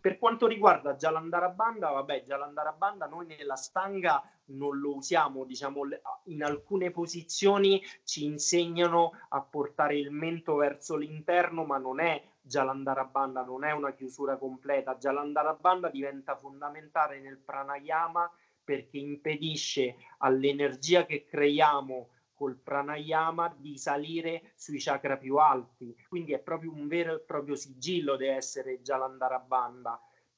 Speaker 3: per quanto riguarda Jalandarabanda, vabbè, Jalandarabanda noi nella stanga non lo usiamo, diciamo, in alcune posizioni ci insegnano a portare il mento verso l'interno, ma non è Jalandarabanda, non è una chiusura completa. Jalandarabanda diventa fondamentale nel pranayama perché impedisce all'energia che creiamo col pranayama di salire sui chakra più alti. Quindi è proprio un vero e proprio sigillo deve essere Jalandhara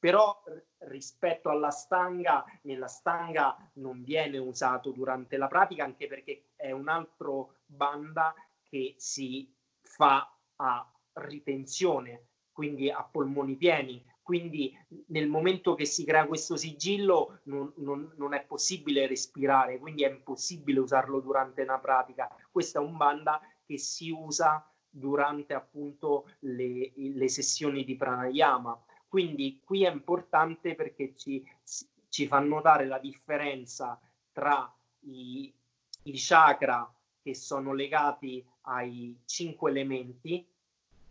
Speaker 3: Però rispetto alla stanga, nella stanga non viene usato durante la pratica, anche perché è un altro banda che si fa a ritenzione, quindi a polmoni pieni, quindi nel momento che si crea questo sigillo non, non, non, è possibile respirare, quindi è impossibile usarlo durante una pratica. Questo è un banda che si usa durante appunto le, le sessioni di pranayama. Quindi qui è importante perché ci, ci fa notare la differenza tra i, i chakra che sono legati ai cinque elementi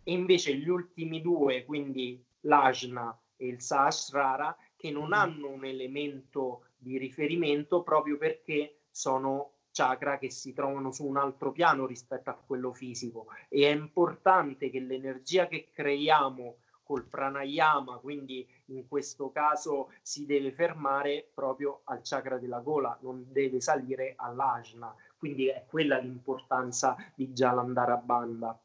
Speaker 3: e invece gli ultimi due, quindi l'Ajna e il Sahasrara, che non mm. hanno un elemento di riferimento proprio perché sono chakra che si trovano su un altro piano rispetto a quello fisico e è importante che l'energia che creiamo col pranayama, quindi in questo caso si deve fermare proprio al chakra della gola, non deve salire all'ajna, quindi è quella l'importanza di Jalandhara Banda.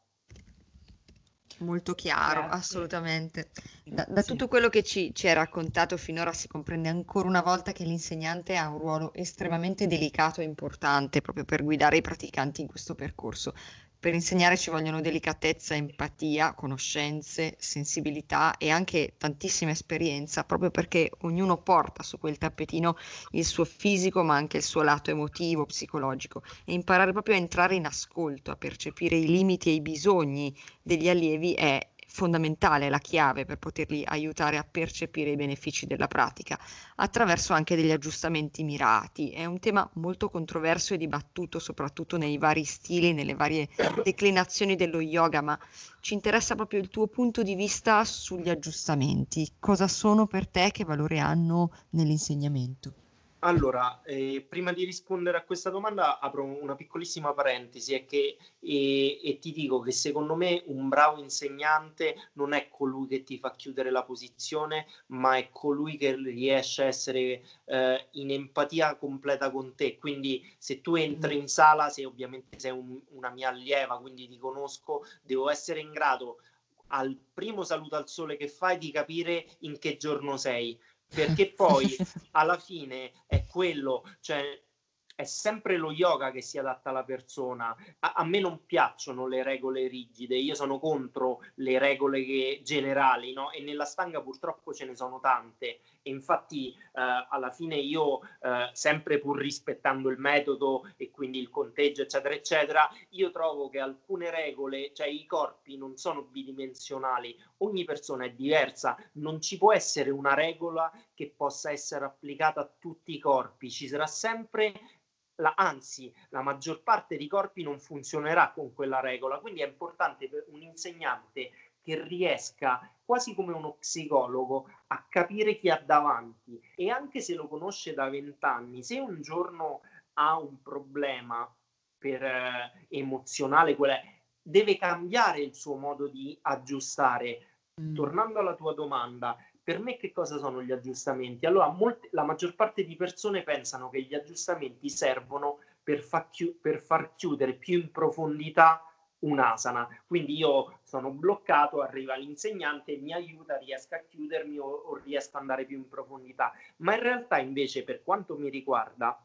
Speaker 2: Molto chiaro, Grazie. assolutamente. Da, da tutto quello che ci, ci hai raccontato finora si comprende ancora una volta che l'insegnante ha un ruolo estremamente delicato e importante proprio per guidare i praticanti in questo percorso. Per insegnare ci vogliono delicatezza, empatia, conoscenze, sensibilità e anche tantissima esperienza, proprio perché ognuno porta su quel tappetino il suo fisico, ma anche il suo lato emotivo, psicologico, e imparare proprio a entrare in ascolto, a percepire i limiti e i bisogni degli allievi è fondamentale, la chiave per poterli aiutare a percepire i benefici della pratica, attraverso anche degli aggiustamenti mirati. È un tema molto controverso e dibattuto soprattutto nei vari stili, nelle varie declinazioni dello yoga, ma ci interessa proprio il tuo punto di vista sugli aggiustamenti. Cosa sono per te, che valore hanno nell'insegnamento?
Speaker 3: Allora, eh, prima di rispondere a questa domanda apro una piccolissima parentesi è che, e, e, ti dico che secondo me un bravo insegnante non è colui che ti fa chiudere la posizione, ma è colui che riesce a essere eh, in empatia completa con te. Quindi se tu entri in sala, se ovviamente sei un, una mia allieva, quindi ti conosco, devo essere in grado al primo saluto al sole che fai di capire in che giorno sei perché poi alla fine è quello, cioè è sempre lo yoga che si adatta alla persona. A, a, me non piacciono le regole rigide, io sono contro le regole che, generali, no? E nella stanga purtroppo ce ne sono tante. E infatti eh, alla fine io, eh, sempre pur rispettando il metodo e quindi il conteggio, eccetera, eccetera, io trovo che alcune regole, cioè i corpi non sono bidimensionali, ogni persona è diversa, non ci può essere una regola che possa essere applicata a tutti i corpi, ci sarà sempre la, anzi, la maggior parte dei corpi non funzionerà con quella regola, quindi è importante per un insegnante che riesca quasi come uno psicologo a capire chi ha davanti e anche se lo conosce da vent'anni, se un giorno ha un problema per, eh, emozionale, deve cambiare il suo modo di aggiustare. Mm. Tornando alla tua domanda, per me che cosa sono gli aggiustamenti? Allora, molte, la maggior parte di persone pensano che gli aggiustamenti servono per, fa chi- per far chiudere più in profondità un'asana. Quindi io sono bloccato, arriva l'insegnante, mi aiuta, riesco a chiudermi o, o riesco ad andare più in profondità. Ma in realtà invece, per quanto mi riguarda,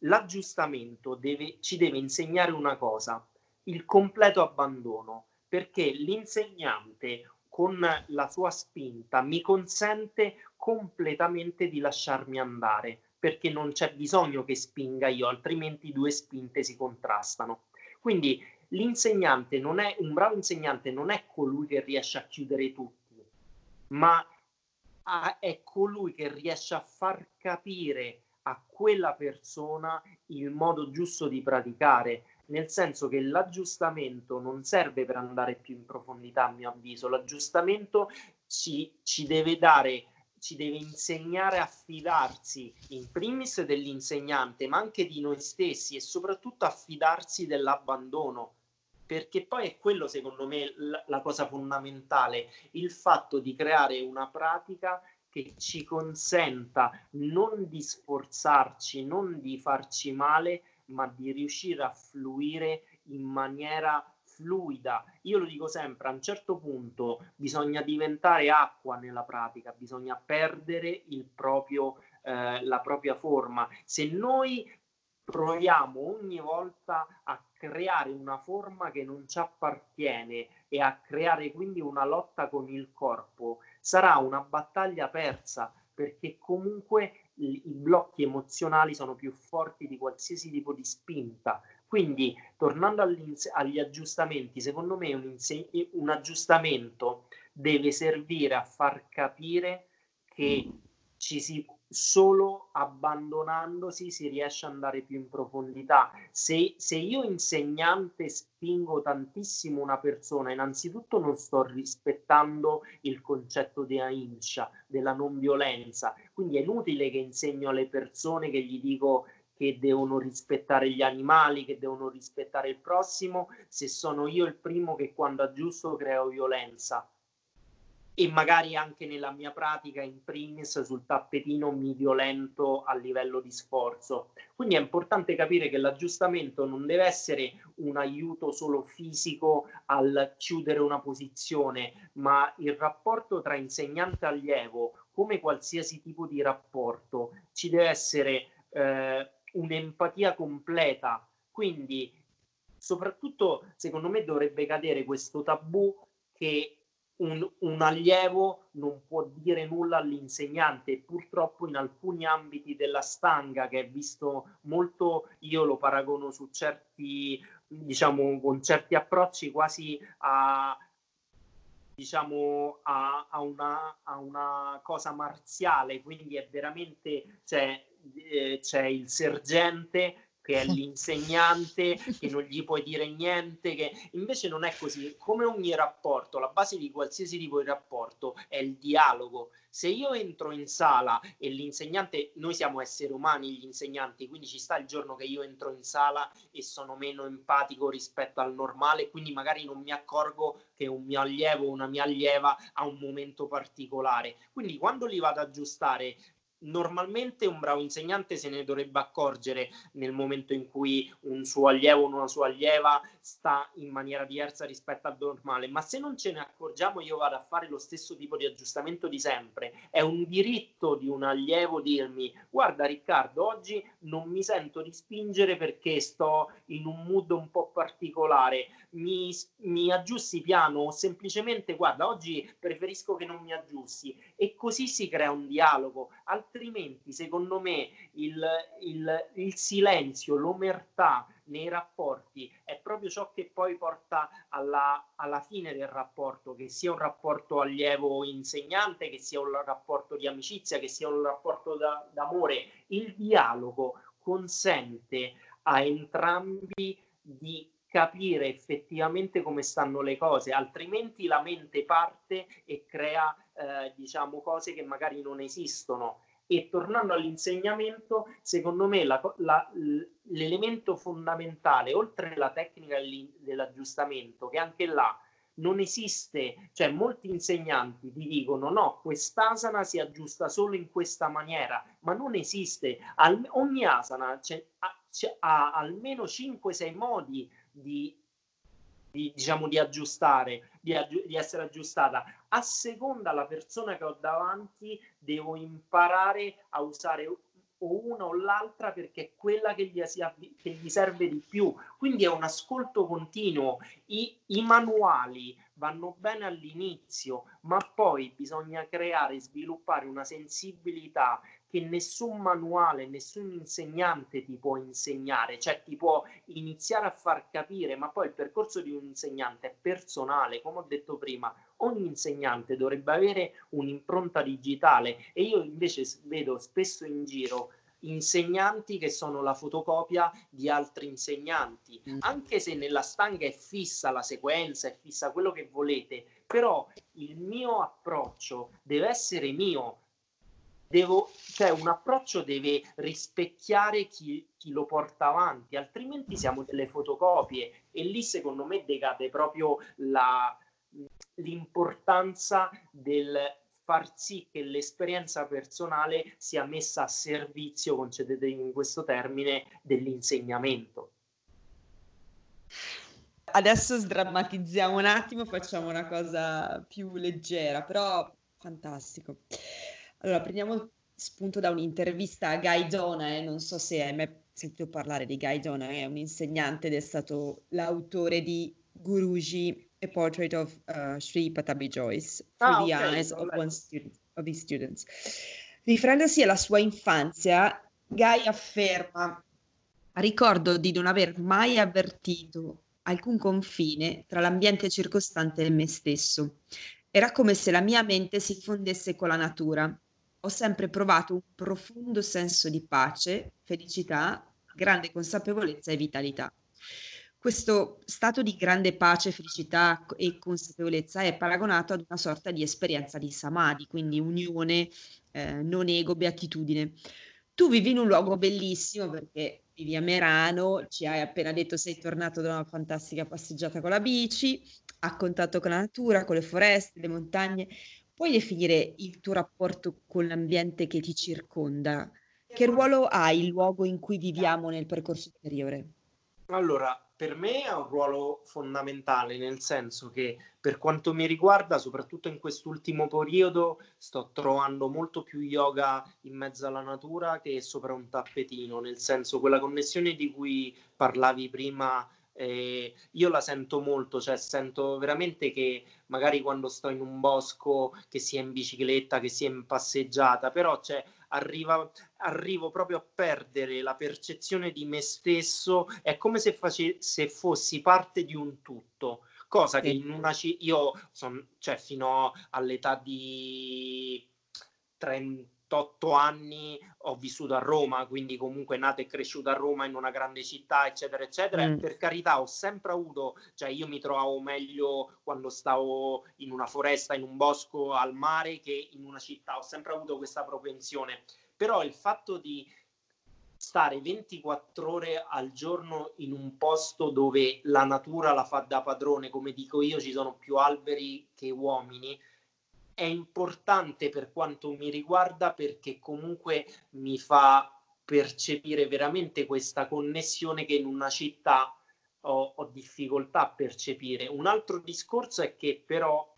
Speaker 3: l'aggiustamento deve, ci deve insegnare una cosa, il completo abbandono, perché l'insegnante con la sua spinta mi consente completamente di lasciarmi andare, perché non c'è bisogno che spinga io, altrimenti due spinte si contrastano. Quindi l'insegnante non è un bravo insegnante, non è colui che riesce a chiudere tutti, ma è colui che riesce a far capire a quella persona il modo giusto di praticare nel senso che l'aggiustamento non serve per andare più in profondità, a mio avviso, l'aggiustamento ci, ci deve dare ci deve insegnare a fidarsi in primis dell'insegnante, ma anche di noi stessi e soprattutto a fidarsi dell'abbandono, perché poi è quello secondo me la, la cosa fondamentale, il fatto di creare una pratica che ci consenta non di sforzarci, non di farci male, ma di riuscire a fluire in maniera fluida. Io lo dico sempre, a un certo punto bisogna diventare acqua nella pratica, bisogna perdere il proprio, eh, la propria forma. Se noi proviamo ogni volta a creare una forma che non ci appartiene e a creare quindi una lotta con il corpo, sarà una battaglia persa perché comunque i, blocchi emozionali sono più forti di qualsiasi tipo di spinta. Quindi, tornando agli aggiustamenti, secondo me un, un aggiustamento deve servire a far capire che ci si solo abbandonandosi si riesce ad andare più in profondità. Se, se, io insegnante spingo tantissimo una persona, innanzitutto non sto rispettando il concetto di Ahinsha, della non violenza, quindi è inutile che insegno alle persone che gli dico che devono rispettare gli animali, che devono rispettare il prossimo, se sono io il primo che quando aggiusto creo violenza e magari anche nella mia pratica in primis sul tappetino mi violento a livello di sforzo. Quindi è importante capire che l'aggiustamento non deve essere un aiuto solo fisico al chiudere una posizione, ma il rapporto tra insegnante e allievo, come qualsiasi tipo di rapporto, ci deve essere eh, un'empatia completa. Quindi soprattutto secondo me dovrebbe cadere questo tabù che un, un, allievo non può dire nulla all'insegnante. Purtroppo in alcuni ambiti della stanga, che è visto molto, io lo paragono su certi, diciamo, con certi approcci quasi a diciamo a, a, una, a, una, cosa marziale, quindi è veramente eh, c'è il sergente che è l'insegnante, che non gli puoi dire niente, che invece non è così. Come ogni rapporto, la base di qualsiasi tipo di rapporto è il dialogo. Se io entro in sala e l'insegnante, noi siamo esseri umani gli insegnanti, quindi ci sta il giorno che io entro in sala e sono meno empatico rispetto al normale, quindi magari non mi accorgo che un mio allievo o una mia allieva ha un momento particolare. Quindi quando li vado ad aggiustare normalmente un bravo insegnante se ne dovrebbe accorgere nel momento in cui un suo allievo o una sua allieva sta in maniera diversa rispetto al normale, ma se non ce ne accorgiamo io vado a fare lo stesso tipo di aggiustamento di sempre. È un diritto di un allievo dirmi guarda Riccardo, oggi non mi sento di spingere perché sto in un mood un po' particolare, mi, mi aggiusti piano? O semplicemente guarda oggi preferisco che non mi aggiusti. E così si crea un dialogo, altrimenti secondo me il, il, il silenzio, l'omertà nei rapporti è proprio ciò che poi porta alla, alla fine del rapporto, che sia un rapporto allievo-insegnante, che sia un rapporto di amicizia, che sia un rapporto da, d'amore. Il dialogo consente a entrambi di capire effettivamente come stanno le cose, altrimenti la mente parte e crea eh, diciamo cose che magari non esistono. E tornando all'insegnamento, secondo me la, la, l'elemento fondamentale, oltre alla tecnica dell'aggiustamento, che anche là non esiste, cioè molti insegnanti ti dicono no, quest'asana si aggiusta solo in questa maniera, ma non esiste. Al, ogni asana ha, ha almeno 5-6 modi di di, diciamo, di aggiustare, di, di, essere aggiustata. A seconda la persona che ho davanti, devo imparare a usare o una o l'altra perché è quella che gli, che gli serve di più. Quindi è un ascolto continuo. I, I manuali vanno bene all'inizio, ma poi bisogna creare e sviluppare una sensibilità che nessun manuale, nessun insegnante ti può insegnare, cioè ti può iniziare a far capire, ma poi il percorso di un insegnante è personale, come ho detto prima, ogni insegnante dovrebbe avere un'impronta digitale e io invece vedo spesso in giro insegnanti che sono la fotocopia di altri insegnanti, mm. anche se nella stanga è fissa la sequenza, è fissa quello che volete, però il mio approccio deve essere mio, devo, cioè un approccio deve rispecchiare chi, chi, lo porta avanti, altrimenti siamo delle fotocopie. E lì secondo me decade proprio la, l'importanza del far sì che l'esperienza personale sia messa a servizio, concedetemi questo termine, dell'insegnamento.
Speaker 1: Adesso sdrammatizziamo un attimo, facciamo una cosa più leggera, però fantastico. Allora, prendiamo spunto da un'intervista a Guy Dona, eh? non so se hai mai sentito parlare di Guy Dona, è un insegnante ed è stato l'autore di Guruji, A Portrait of uh, Sri Patabi Joyce, Through ah, the okay, Eyes of, one student, of his Students. Riferendosi alla sua infanzia, Guy afferma Ricordo di non aver mai avvertito alcun confine tra l'ambiente circostante e me stesso. Era come se la mia mente si fondesse con la natura ho sempre provato un profondo senso di pace, felicità, grande consapevolezza e vitalità. Questo stato di grande pace, felicità e consapevolezza è paragonato ad una sorta di esperienza di samadhi, quindi unione, eh, non ego, beatitudine. Tu vivi in un luogo bellissimo perché vivi a Merano, ci hai appena detto sei tornato da una fantastica passeggiata con la bici, a contatto con la natura, con le foreste, le montagne, Puoi definire il tuo rapporto con l'ambiente che ti circonda? Che ruolo ha il luogo in cui viviamo nel percorso interiore?
Speaker 3: Allora, per me ha un ruolo fondamentale, nel senso che per quanto mi riguarda, soprattutto in quest'ultimo periodo, sto trovando molto più yoga in mezzo alla natura che sopra un tappetino, nel senso quella connessione di cui parlavi prima eh, io la sento molto, cioè sento veramente che magari quando sto in un bosco, che sia in bicicletta, che sia in passeggiata, però cioè, arriva, arrivo proprio a perdere la percezione di me stesso, è come se, face, se fossi parte di un tutto cosa che in una città, io sono, cioè fino all'età di 38 anni ho vissuto a Roma, quindi comunque nato e cresciuto a Roma in una grande città, eccetera, eccetera. Mm. Per carità, ho sempre avuto, cioè io mi trovavo meglio quando stavo in una foresta, in un bosco, al mare, che in una città. Ho sempre avuto questa propensione. Però il fatto di stare 24 ore al giorno in un posto dove la natura la fa da padrone, come dico io, ci sono più alberi che uomini, è importante per quanto mi riguarda perché comunque mi fa percepire veramente questa connessione che in una città ho, ho difficoltà a percepire. Un altro discorso è che però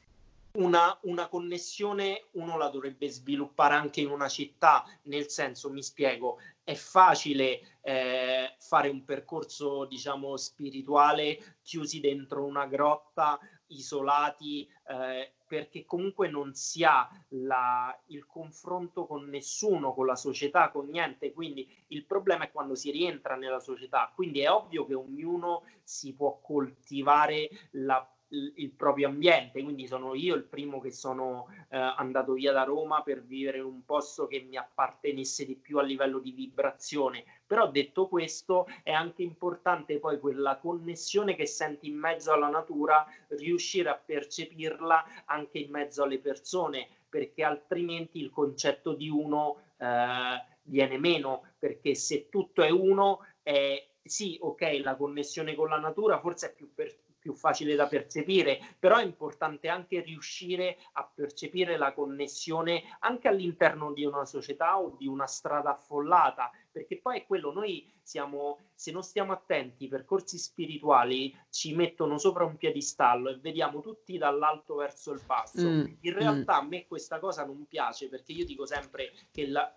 Speaker 3: una, una, connessione uno la dovrebbe sviluppare anche in una città, nel senso, mi spiego, è facile eh, fare un percorso, diciamo, spirituale chiusi dentro una grotta, isolati, eh, perché comunque non si ha la, il confronto con nessuno, con la società, con niente. Quindi il problema è quando si rientra nella società. Quindi è ovvio che ognuno si può coltivare la il proprio ambiente, quindi sono io il primo che sono eh, andato via da Roma per vivere in un posto che mi appartenesse di più a livello di vibrazione. Però detto questo, è anche importante poi quella connessione che senti in mezzo alla natura, riuscire a percepirla anche in mezzo alle persone, perché altrimenti il concetto di uno eh, viene meno, perché se tutto è uno, è, sì, ok, la connessione con la natura forse è più per più facile da percepire, però è importante anche riuscire a percepire la connessione anche all'interno di una società o di una strada affollata, perché poi è quello, noi siamo, se non stiamo attenti, i percorsi spirituali ci mettono sopra un piedistallo e vediamo tutti dall'alto verso il basso. Mm, In realtà mm. a me questa cosa non piace perché io dico sempre che la,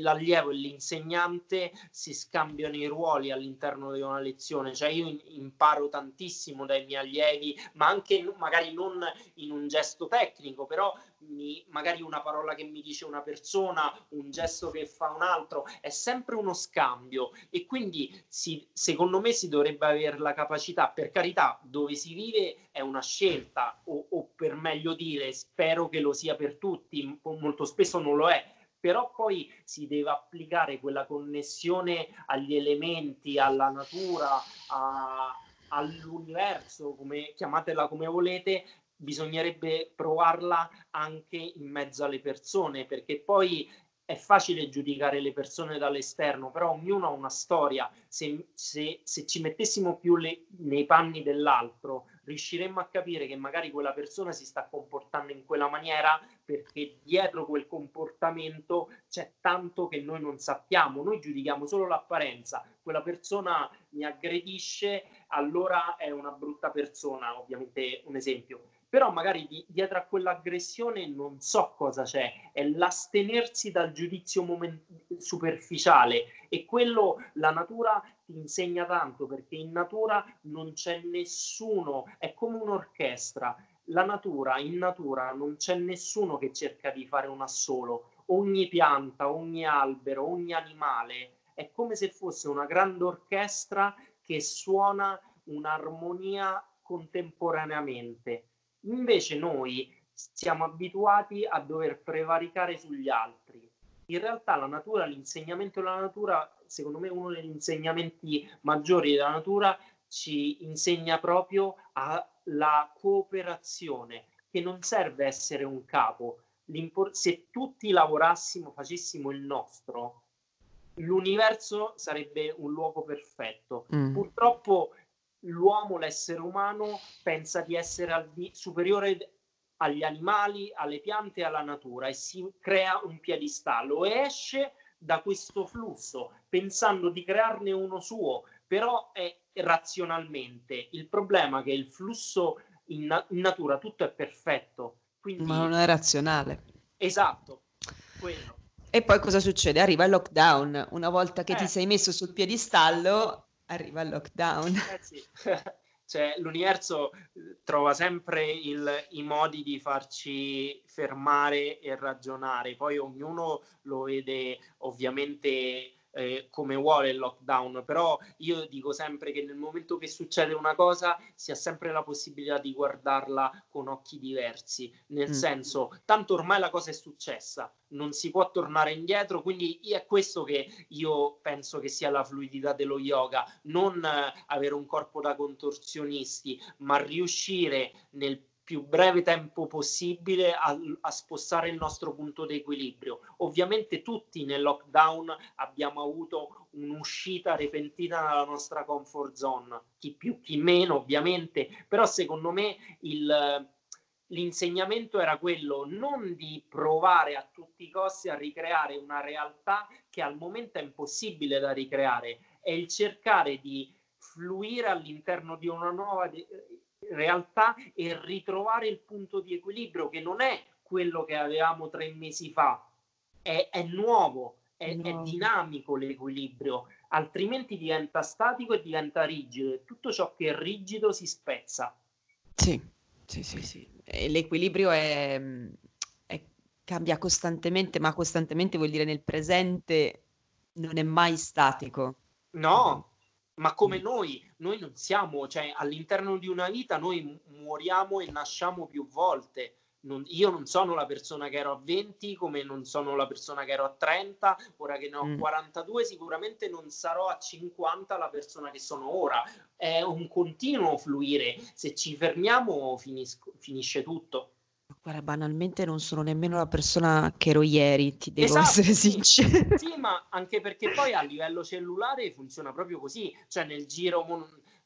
Speaker 3: l'allievo e l'insegnante si scambiano i ruoli all'interno di una lezione, cioè io imparo tantissimo dai miei allievi, ma anche magari non in un gesto tecnico, però mi, magari una parola che mi dice una persona, un gesto che fa un altro, è sempre uno scambio e quindi si, secondo me si dovrebbe avere la capacità, per carità, dove si vive è una scelta o, o per meglio dire, spero che lo sia per tutti, molto spesso non lo è, però poi si deve applicare quella connessione agli elementi, alla natura, a, all'universo, come, chiamatela come volete, bisognerebbe provarla anche in mezzo alle persone, perché poi è facile giudicare le persone dall'esterno, però ognuno ha una storia. Se, se, se ci mettessimo più le, nei panni dell'altro, riusciremmo a capire che magari quella persona si sta comportando in quella maniera perché dietro quel comportamento c'è tanto che noi non sappiamo, noi giudichiamo solo l'apparenza, quella persona mi aggredisce, allora è una brutta persona, ovviamente un esempio però magari di, dietro a quell'aggressione non so cosa c'è, è l'astenersi dal giudizio moment- superficiale e quello la natura ti insegna tanto perché in natura non c'è nessuno, è come un'orchestra, la natura, in natura non c'è nessuno che cerca di fare un assolo, ogni pianta, ogni albero, ogni animale è come se fosse una grande orchestra che suona un'armonia contemporaneamente Invece noi siamo abituati a dover prevaricare sugli altri. In realtà la natura, l'insegnamento della natura, secondo me uno degli insegnamenti maggiori della natura ci insegna proprio alla cooperazione, che non serve essere un capo. L'impor- se tutti lavorassimo, facessimo il nostro, l'universo sarebbe un luogo perfetto. Mm. Purtroppo l'uomo, l'essere umano, pensa di essere al di- superiore agli animali, alle piante e alla natura e si crea un piedistallo e esce da questo flusso pensando di crearne uno suo, però è razionalmente. Il problema è che il flusso in, na- in natura tutto è perfetto. Quindi...
Speaker 1: Ma non è razionale.
Speaker 3: Esatto, quello.
Speaker 1: E poi cosa succede? Arriva il lockdown. Una volta che eh. ti sei messo sul piedistallo, arriva il lockdown.
Speaker 3: Eh sì. cioè, l'universo eh, trova sempre il, i modi di farci fermare e ragionare, poi ognuno lo vede ovviamente eh, come vuole il lockdown, però io dico sempre che nel momento che succede una cosa si ha sempre la possibilità di guardarla con occhi diversi, nel mm. senso, tanto ormai la cosa è successa, non si può tornare indietro, quindi è questo che io penso che sia la fluidità dello yoga, non eh, avere un corpo da contorsionisti, ma riuscire nel più breve tempo possibile a, a, spostare il nostro punto di equilibrio. Ovviamente tutti nel lockdown abbiamo avuto un'uscita repentina dalla nostra comfort zone, chi più chi meno ovviamente, però secondo me il, l'insegnamento era quello non di provare a tutti i costi a ricreare una realtà che al momento è impossibile da ricreare, è il cercare di fluire all'interno di una nuova realtà e ritrovare il punto di equilibrio che non è quello che avevamo tre mesi fa, è, è nuovo, è, no. è, dinamico l'equilibrio, altrimenti diventa statico e diventa rigido e tutto ciò che è rigido si spezza.
Speaker 1: Sì, sì, sì, sì. E l'equilibrio è, è, cambia costantemente, ma costantemente vuol dire nel presente non è mai statico.
Speaker 3: No, ma come mm. noi, noi non siamo, cioè all'interno di una vita noi muoriamo e nasciamo più volte. Non, io non sono la persona che ero a 20 come non sono la persona che ero a 30, ora che ne ho mm. 42 sicuramente non sarò a 50 la persona che sono ora. È un continuo fluire, se ci fermiamo finis- finisce tutto.
Speaker 1: Guarda, banalmente non sono nemmeno la persona che ero ieri, ti devo esatto, essere sincera.
Speaker 3: Sì, ma anche perché poi a livello cellulare funziona proprio così, cioè nel giro,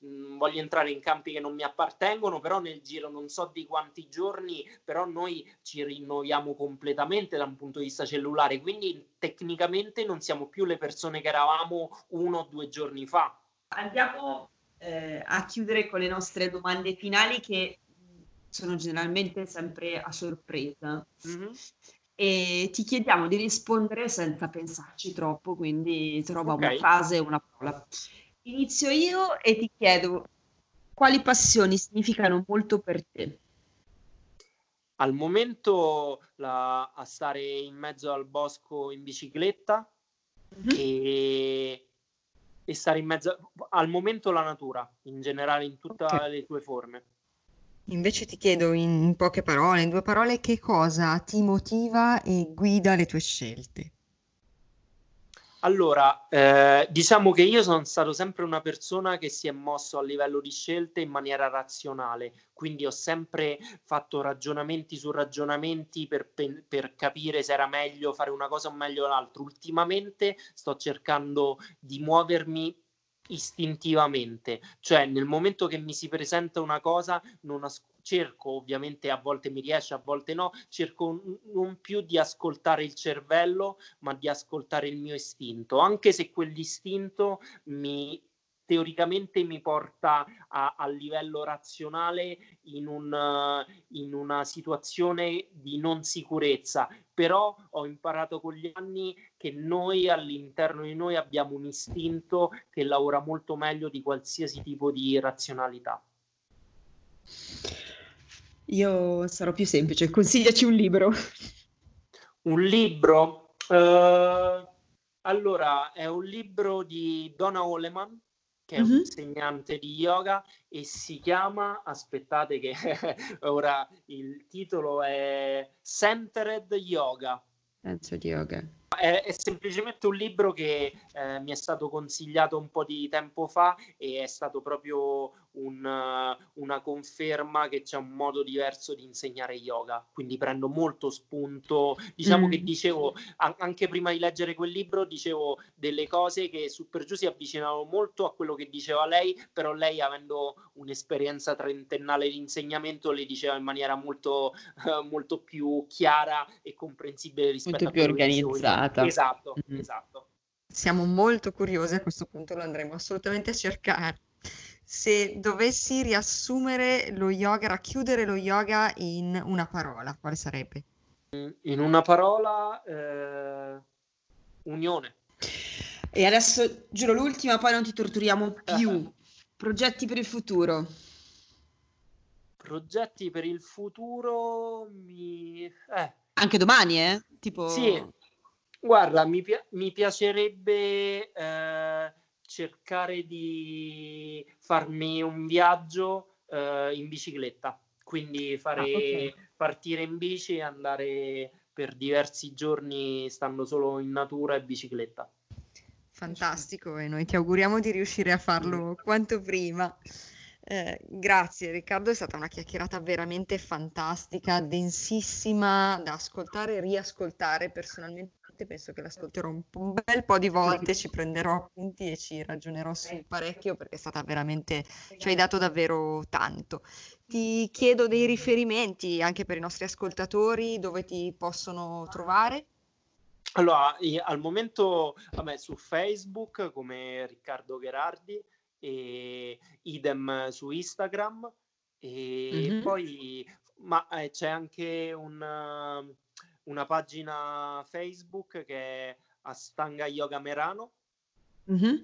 Speaker 3: non voglio entrare in campi che non mi appartengono, però nel giro non so di quanti giorni, però noi ci rinnoviamo completamente da un punto di vista cellulare, quindi tecnicamente non siamo più le persone che eravamo uno o due giorni fa.
Speaker 1: Andiamo eh, a chiudere con le nostre domande finali che sono generalmente sempre a sorpresa. Mm-hmm. E ti chiediamo di rispondere senza pensarci troppo, quindi trova okay. una frase o una parola. Inizio io e ti chiedo quali passioni significano molto per te.
Speaker 3: Al momento la, a stare in mezzo al bosco in bicicletta mm-hmm. e, e, stare in mezzo al momento la natura in generale in tutte okay. le sue forme.
Speaker 2: Invece ti chiedo in poche parole, in due parole, che cosa ti motiva e guida le tue scelte?
Speaker 3: Allora, eh, diciamo che io sono stato sempre una persona che si è mosso a livello di scelte in maniera razionale, quindi ho sempre fatto ragionamenti su ragionamenti per, per capire se era meglio fare una cosa o meglio l'altra. Ultimamente sto cercando di muovermi istintivamente, cioè nel momento che mi si presenta una cosa non as- cerco, ovviamente a volte mi riesce, a volte no, cerco non più di ascoltare il cervello, ma di ascoltare il mio istinto, anche se quell'istinto mi teoricamente mi porta a, a livello razionale in, un, in una situazione di non sicurezza, però ho imparato con gli anni che noi all'interno di noi abbiamo un istinto che lavora molto meglio di qualsiasi tipo di razionalità.
Speaker 1: Io sarò più semplice, consigliaci un libro.
Speaker 3: Un libro? Uh, allora, è un libro di Donna Oleman che è un insegnante di yoga e si chiama, aspettate che ora il titolo è Centered Yoga.
Speaker 1: Centered Yoga.
Speaker 3: È, è, semplicemente un libro che eh, mi è stato consigliato un po' di tempo fa e è stato proprio un, una conferma che c'è un modo diverso di insegnare yoga. Quindi prendo molto spunto. Diciamo mm. che dicevo, a, anche prima di leggere quel libro, dicevo delle cose che su per giù si avvicinavano molto a quello che diceva lei, però lei avendo un'esperienza trentennale di insegnamento le diceva in maniera molto, uh, molto più chiara e comprensibile rispetto
Speaker 1: molto a più organizzata.
Speaker 3: Esatto, mm-hmm. esatto.
Speaker 2: Siamo molto curiosi, a questo punto lo andremo assolutamente a cercare se dovessi riassumere lo yoga, racchiudere lo yoga in una parola, quale sarebbe?
Speaker 3: In una parola, eh, unione.
Speaker 1: E adesso giuro l'ultima, poi non ti torturiamo più. Progetti per il futuro.
Speaker 3: Progetti per il futuro mi... Eh.
Speaker 1: Anche domani, eh? Tipo...
Speaker 3: Sì, Guarda, mi, pi- mi piacerebbe eh, cercare di farmi un viaggio eh, in bicicletta, quindi fare, ah, okay. partire in bici e andare per diversi giorni stando solo in natura e bicicletta.
Speaker 2: Fantastico e noi ti auguriamo di riuscire a farlo quanto prima. Eh, grazie Riccardo, è stata una chiacchierata veramente fantastica, densissima da ascoltare e riascoltare personalmente penso che l'ascolterò un, un, bel po' di volte, ci prenderò appunti e ci ragionerò su parecchio perché è stata veramente, ci hai dato davvero tanto. Ti chiedo dei riferimenti anche per i nostri ascoltatori, dove ti possono trovare?
Speaker 3: Allora, al momento vabbè, su Facebook come Riccardo Gherardi e idem su Instagram e mm-hmm. poi ma eh, c'è anche un una pagina Facebook che è Astanga Yoga Merano. Mm-hmm.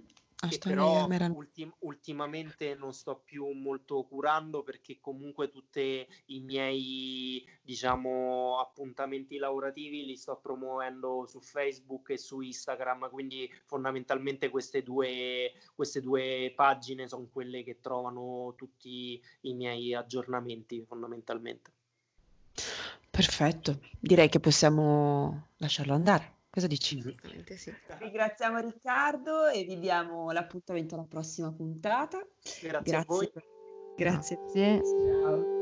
Speaker 3: Che però ultim- ultimamente non sto più molto curando perché comunque tutti i miei diciamo appuntamenti lavorativi li sto promuovendo su Facebook e su Instagram quindi fondamentalmente queste due, queste due pagine sono quelle che trovano tutti i miei aggiornamenti fondamentalmente
Speaker 1: Perfetto, direi che possiamo lasciarlo andare. Cosa dici?
Speaker 2: Sì.
Speaker 1: Ringraziamo Riccardo e vi diamo l'appuntamento alla prossima puntata.
Speaker 3: Grazie, Grazie. a voi.
Speaker 2: Grazie. Ciao.